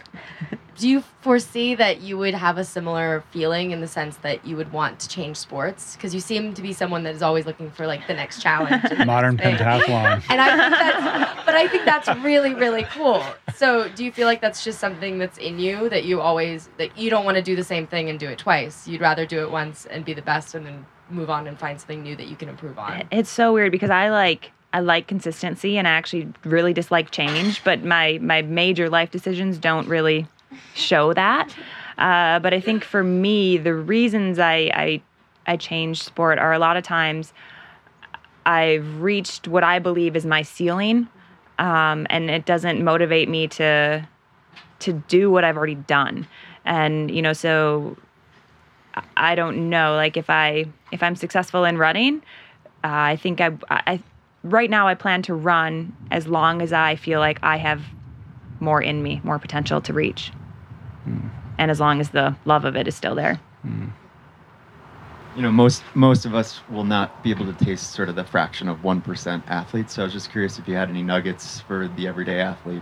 Do you foresee that you would have a similar feeling in the sense that you would want to change sports? Because you seem to be someone that is always looking for like the next challenge. Modern thing. pentathlon. And I think that's, but I think that's really, really cool. So, do you feel like that's just something that's in you that you always that you don't want to do the same thing and do it twice? You'd rather do it once and be the best, and then move on and find something new that you can improve on. It's so weird because I like I like consistency and I actually really dislike change, but my my major life decisions don't really show that. Uh, but I think for me, the reasons I I I sport are a lot of times I've reached what I believe is my ceiling, um, and it doesn't motivate me to to do what I've already done. And you know, so I- I don't know. Like if I if I'm successful in running, uh, I think I, I right now I plan to run as long as I feel like I have more in me, more potential to reach, hmm. and as long as the love of it is still there. Hmm. you know most most of us will not be able to taste sort of the fraction of 1% athletes so i was just curious if you had any nuggets for the everyday athlete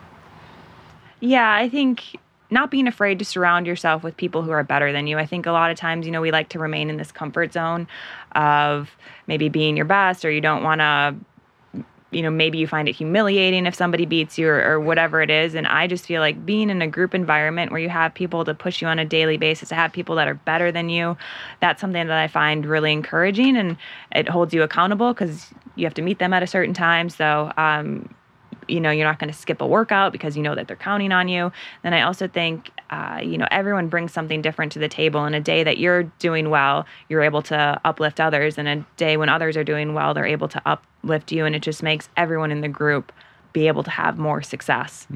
Yeah, I think not being afraid to surround yourself with people who are better than you. I think a lot of times, you know, we like to remain in this comfort zone of maybe being your best or you don't want to you know, maybe you find it humiliating if somebody beats you or, or whatever it is. And I just feel like being in a group environment where you have people to push you on a daily basis, to have people that are better than you, that's something that I find really encouraging and it holds you accountable because you have to meet them at a certain time. So, um, you know, you're not going to skip a workout because you know that they're counting on you. Then I also think, uh, you know, everyone brings something different to the table. And a day that you're doing well, you're able to uplift others. And a day when others are doing well, they're able to uplift you. And it just makes everyone in the group be able to have more success.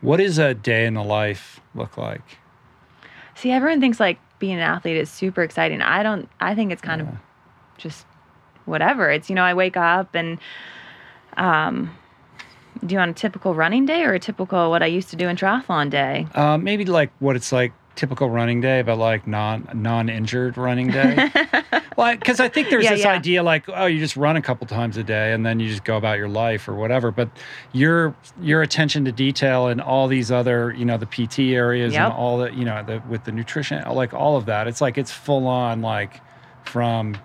What does a day in the life look like? See, everyone thinks like being an athlete is super exciting. I don't, I think it's kind of just whatever. It's, you know, I wake up and, um, do you want a typical running day or a typical what I used to do in triathlon day? Uh, maybe like what it's like typical running day, but like non non injured running day. well, because I think there's Yeah, this yeah. idea like oh, you just run a couple times a day and then you just go about your life or whatever. But your your attention to detail and all these other you know the PT areas and all the you know the with the nutrition like all of that. It's like it's full on like from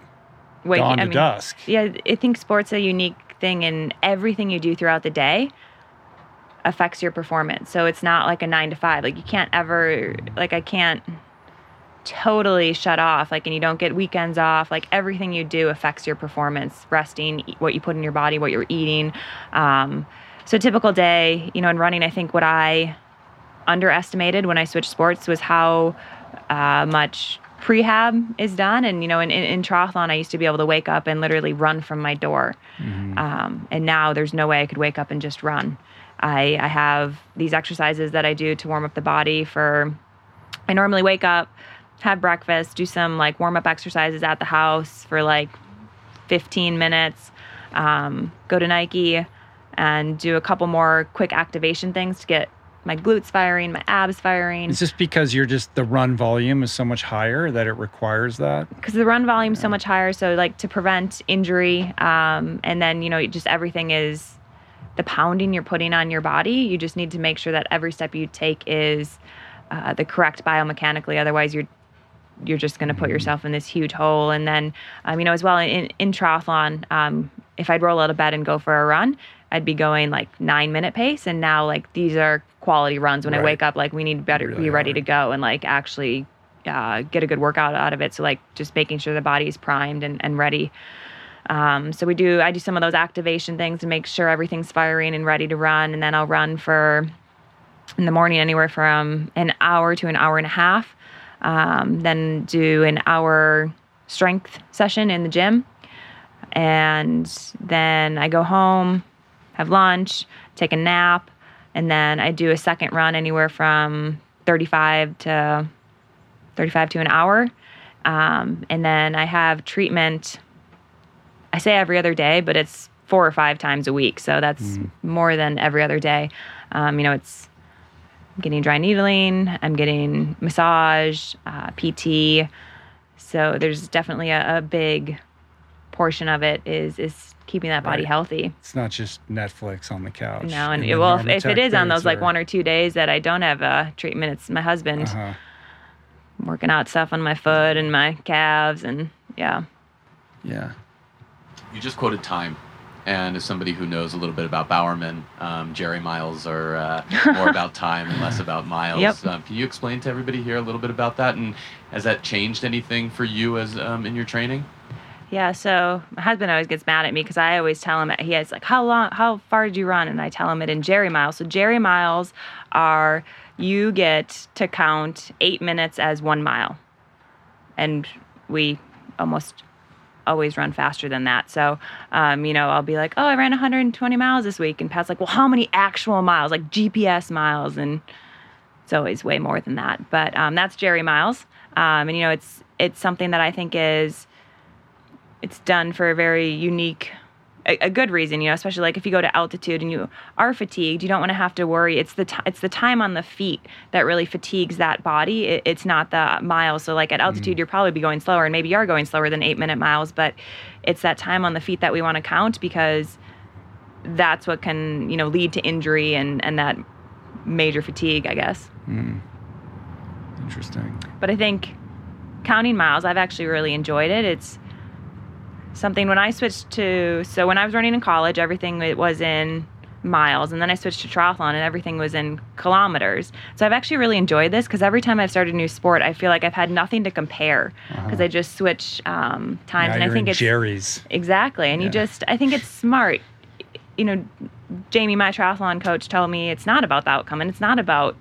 Wait, dawn I to mean, dusk. Yeah, I think sports a unique thing, and everything you do throughout the day affects your performance. So it's not like a nine to five. Like you can't ever, like I can't totally shut off. Like, and you don't get weekends off. Like everything you do affects your performance. Resting, what you put in your body, what you're eating. Um, so typical day, you know, in running, I think what I underestimated when I switched sports was how uh, much prehab is done. And, you know, in, in, in triathlon, I used to be able to wake up and literally run from my door. Um, and now there's no way I could wake up and just run. I, I have these exercises that I do to warm up the body for. I normally wake up, have breakfast, do some like warm up exercises at the house for like 15 minutes, um, go to Nike and do a couple more quick activation things to get my glutes firing, my abs firing. Is this because you're just the run volume is so much higher that it requires that? because the run volume is so much higher. So like to prevent injury, um, and then you know just everything is the pounding you're putting on your body. You just need to make sure that every step you take is uh, the correct biomechanically. Otherwise, you're you're just going to put yourself in this huge hole. And then um, you know as well in in triathlon, um, if I'd roll out of bed and go for a run. I'd be going like nine minute pace, and now like these are quality runs. When I wake up, like we need better Really be ready to go and like actually uh, get a good workout out of it. So like just making sure the body's primed and, and ready. Um, so we do I do some of those activation things to make sure everything's firing and ready to run, and then I'll run for in the morning anywhere from an hour to an hour and a half. Um, then do an hour strength session in the gym, and then I go home, have lunch, take a nap, and then I do a second run anywhere from 35 to 35 to an hour. Um, and then I have treatment, I say every other day, but it's four or five times a week. So that's more than every other day. Um, you know, it's I'm getting dry needling, I'm getting massage, uh, PT. So there's definitely a, a big portion of it is is keeping that body Right. healthy. It's not just Netflix on the couch. No, and in it, the well, if, if it is on days, those like one or two days that I don't have a treatment, it's my husband Uh-huh. working out stuff on my foot and my calves, and yeah. Yeah. You just quoted time. And as somebody who knows a little bit about Bowerman, um, Jerry Miles are uh, more about time and less about miles. Yep. Um, can you explain to everybody here a little bit about that? And has that changed anything for you as um, in your training? Yeah, so my husband always gets mad at me because I always tell him he has like how long, how far did you run, and I tell him it in Jerry miles. So Jerry miles are you get to count eight minutes as one mile, and we almost always run faster than that. So, um, you know, I'll be like, oh, I ran 120 miles this week, and Pat's like, well, how many actual miles, like GPS miles, and it's always way more than that. But um, that's Jerry miles, um, and you know, it's it's something that I think is it's done for a very unique a, a good reason you know especially like if you go to altitude and you are fatigued you don't want to have to worry it's the t- it's the time on the feet that really fatigues that body it, it's not the miles so like at altitude you're probably be going slower and maybe you are going slower than eight minute miles but it's that time on the feet that we want to count because that's what can you know lead to injury and and that major fatigue i guess Mm. Interesting. but I think counting miles, I've actually really enjoyed it. It's something when I switched to, so when I was running in college, everything it was in miles, and then I switched to triathlon, and everything was in kilometers. So I've actually really enjoyed this because every time I've started a new sport, I feel like I've had nothing to compare because I just switch um, times, Now and I think it's Jerry's. Exactly. And you just, I think it's smart. You know, Jamie, my triathlon coach, told me it's not about the outcome and it's not about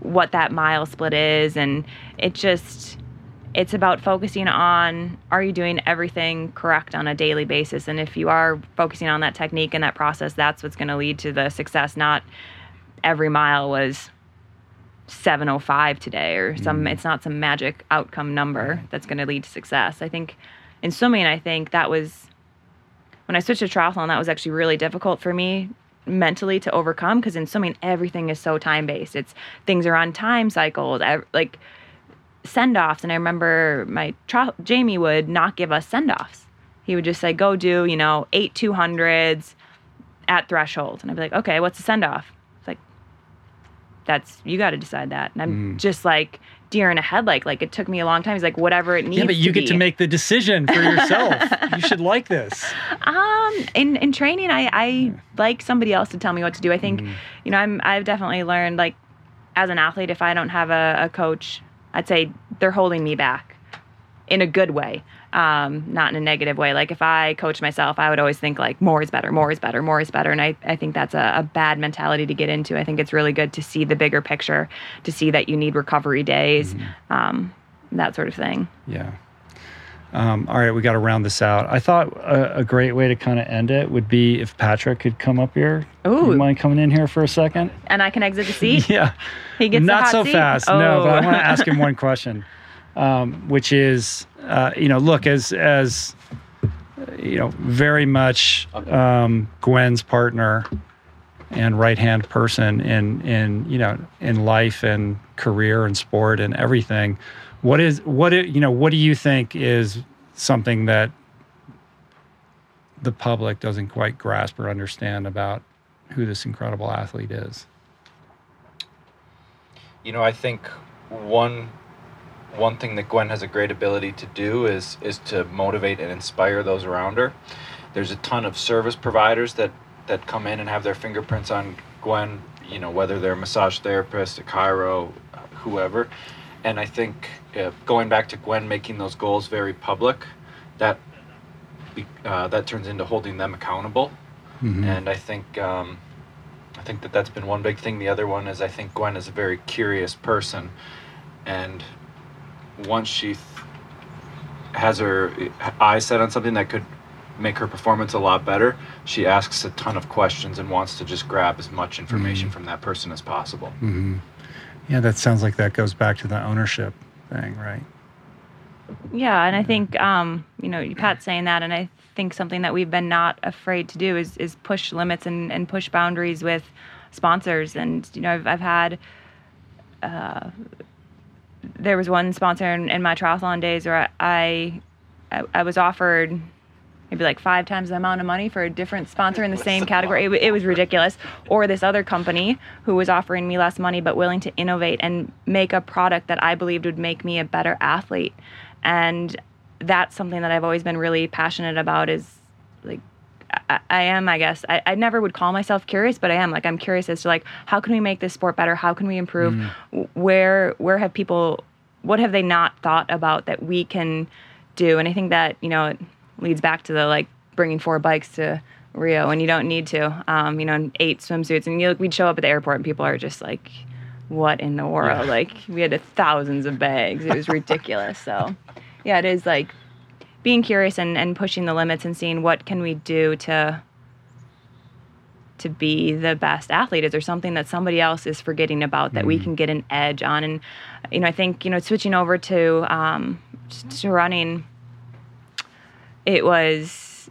what that mile split is. And it just, it's about focusing on are you doing everything correct on a daily basis? And if you are focusing on that technique and that process, that's what's going to lead to the success, not every mile was 705 today or some mm. it's not some magic outcome number that's going to lead to success. I think in swimming i think that was when i switched to triathlon that was actually really difficult for me mentally to overcome because in swimming everything is so time based it's things are on time cycles like send offs and i remember my tri- jamie would not give us send offs he would just say go do you know eight 200s at threshold. And i'd be like okay what's the send off it's like that's you got to decide that. And i'm Mm. just like deer in a headlight. Like it took me a long time. He's like whatever it needs Yeah, but you to get to make the decision for yourself. you should like this. Um, in in training, I I like somebody else to tell me what to do. I think, you know, I'm I've definitely learned like as an athlete, if I don't have a, a coach, I'd say they're holding me back in a good way, um, not in a negative way. Like if I coach myself, I would always think like more is better, more is better, more is better, and I I think that's a, a bad mentality to get into. I think it's really good to see the bigger picture, to see that you need recovery days, um, that sort of thing. Yeah. Um, all right, we got to round this out. I thought a, a great way to kind of end it would be if Patrick could come up here. Ooh. You mind coming in here for a second? And I can exit the seat. Yeah. He gets the Not hot so seat? fast. No, but I Oh. want to ask him one question, um, which is, uh, you know, look as as uh, you know, very much um, Gwen's partner and right hand person in in you know in life and career and sport and everything. What is what i- you know? What do you think is something that the public doesn't quite grasp or understand about who this incredible athlete is? you know, I think one one thing that Gwen has a great ability to do is is to motivate and inspire those around her. There's a ton of service providers that that come in and have their fingerprints on Gwen. You know, whether they're a massage therapist, a chiro, whoever. And I think uh, going back to Gwen making those goals very public, that uh, that turns into holding them accountable. Mhm. And I think um, I think that that's been one big thing. The other one is I think Gwen is a very curious person, and once she th- has her eyes set on something that could make her performance a lot better, she asks a ton of questions and wants to just grab as much information Mhm. from that person as possible. hmm Yeah, that sounds like that goes back to the ownership thing, right? Yeah, and I think um, you know Pat's saying that, and I think something that we've been not afraid to do is is push limits and, and push boundaries with sponsors. And you know, I've I've had uh, there was one sponsor in, in my triathlon days where I, I I was offered maybe like five times the amount of money for a different sponsor in the same category. It, it was ridiculous. Or this other company who was offering me less money but willing to innovate and make a product that I believed would make me a better athlete. And that's something that I've always been really passionate about is like I, I am, I guess. I, I never would call myself curious, but I am. Like I'm curious as to like how can we make this sport better? How can we improve? Mm. Where where have people what have they not thought about that we can do? And I think that, you know, leads back to the like bringing four bikes to Rio and you don't need to. Um, you know, eight swimsuits and you look we'd show up at the airport and people are just like what in the world? Yeah. Like we had thousands of bags. It was ridiculous. So yeah, it is like being curious and, and pushing the limits and seeing what can we do to to be the best athlete is there something that somebody else is forgetting about that we can get an edge on and you know i think you know switching over to um to running it was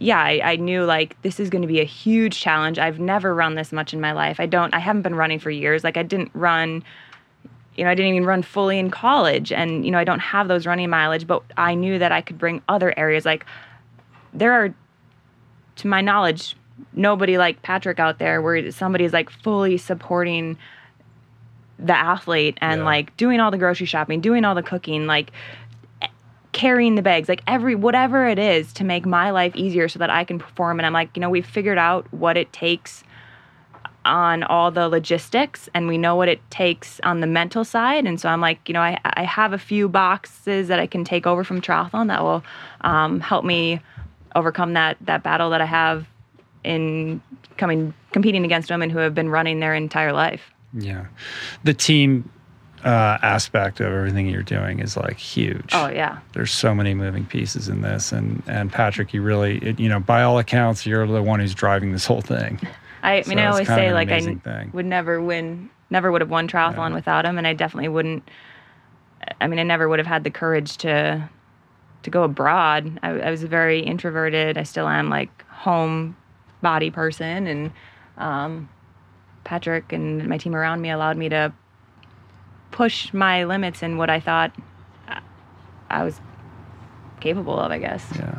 yeah I, I knew like this is going to be a huge challenge. I've never run this much in my life. I don't i haven't been running for years. Like i didn't run you know, I didn't even run fully in college. And, you know, I don't have those running mileage, but I knew that I could bring other areas. Like, there are, to my knowledge, nobody like Patrick out there where somebody is like fully supporting the athlete and Yeah. like doing all the grocery shopping, doing all the cooking, like carrying the bags, like every whatever it is to make my life easier so that I can perform. And I'm like, you know, we've figured out what it takes on all the logistics and we know what it takes on the mental side and so i'm like you know i, I have a few boxes that i can take over from triathlon that will um, help me overcome that that battle that i have in coming competing against women who have been running their entire life Yeah. The team uh, aspect of everything you're doing is like huge. oh yeah There's so many moving pieces in this, and and Patrick, you really, it, you know, by all accounts, you're the one who's driving this whole thing. i So mean i always say like i thing. would never win never would have won triathlon Yeah. without him and i definitely wouldn't i mean i never would have had the courage to to go abroad i, I was very introverted i still am like home body person and um, patrick and my team around me allowed me to push my limits and what i thought I- was capable of i guess Yeah.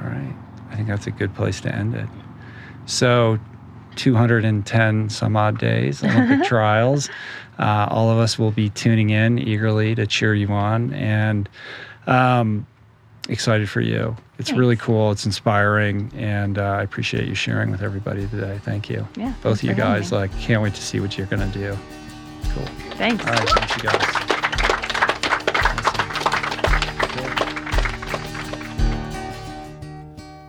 All right. I think that's a good place to end it. So, 210 some odd days, Olympic trials. Uh, all of us will be tuning in eagerly to cheer you on and um, excited for you. It's really cool. It's inspiring. And uh, I appreciate you sharing with everybody today. Thank you. Yeah, Both of you guys, like, can't wait to see what you're going to do. Cool. thanks All right. Thanks, you guys.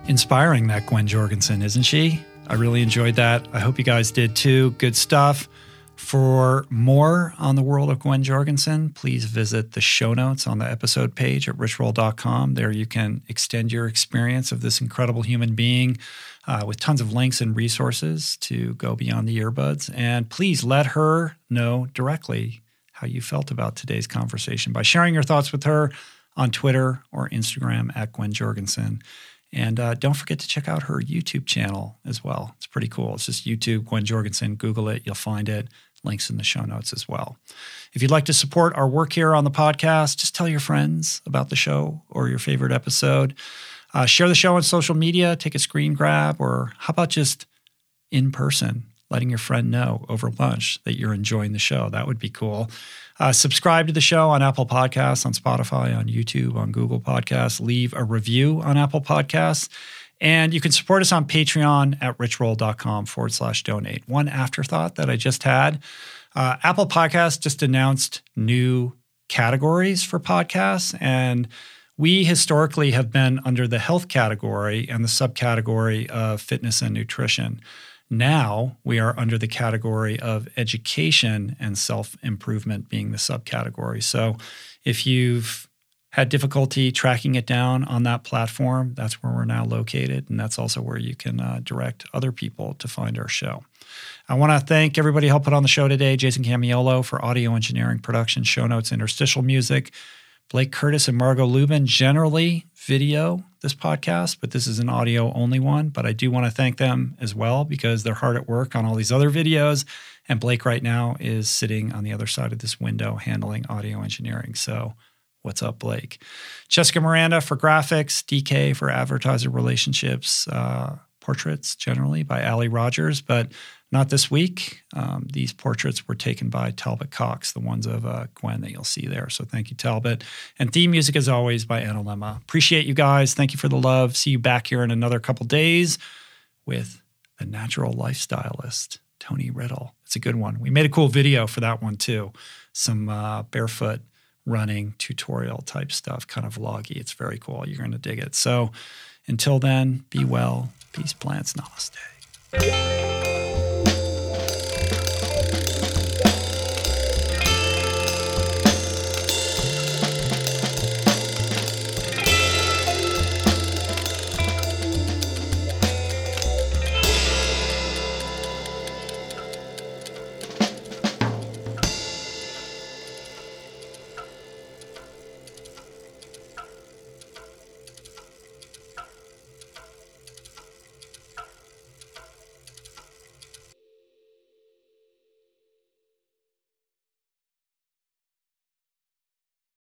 Inspiring that Gwen Jorgensen, isn't she? I really enjoyed that. I hope you guys did too. Good stuff. For more on the world of Gwen Jorgensen, please visit the show notes on the episode page at richroll.com. There you can extend your experience of this incredible human being uh, with tons of links and resources to go beyond the earbuds. And please let her know directly how you felt about today's conversation by sharing your thoughts with her on Twitter or Instagram at Gwen Jorgensen. And uh, don't forget to check out her YouTube channel as well. It's pretty cool. It's just YouTube, Gwen Jorgensen. Google it, you'll find it. Links in the show notes as well. If you'd like to support our work here on the podcast, just tell your friends about the show or your favorite episode. Uh, share the show on social media, take a screen grab, or how about just in person, letting your friend know over lunch that you're enjoying the show? That would be cool. Uh, subscribe to the show on Apple Podcasts, on Spotify, on YouTube, on Google Podcasts. Leave a review on Apple Podcasts. And you can support us on Patreon at richroll.com forward slash donate. One afterthought that I just had uh, Apple Podcasts just announced new categories for podcasts. And we historically have been under the health category and the subcategory of fitness and nutrition. Now we are under the category of education and self improvement being the subcategory. So if you've had difficulty tracking it down on that platform, that's where we're now located. And that's also where you can uh, direct other people to find our show. I want to thank everybody who helped put on the show today Jason Camiolo for audio engineering, production, show notes, interstitial music. Blake Curtis and Margot Lubin generally video this podcast, but this is an audio only one. But I do want to thank them as well because they're hard at work on all these other videos. And Blake right now is sitting on the other side of this window handling audio engineering. So What's up, Blake? Jessica Miranda for graphics, DK for advertiser relationships, uh, portraits generally by Ali Rogers, but not this week. Um, these portraits were taken by Talbot Cox, the ones of uh, Gwen that you'll see there. So thank you, Talbot. And theme music, as always, by Analemma. Appreciate you guys. Thank you for the love. See you back here in another couple days with the natural lifestylist, Tony Riddle. It's a good one. We made a cool video for that one too. Some uh, barefoot running tutorial type stuff, kind of vloggy. It's very cool. You're going to dig it. So until then, be well. Peace, plants. Namaste.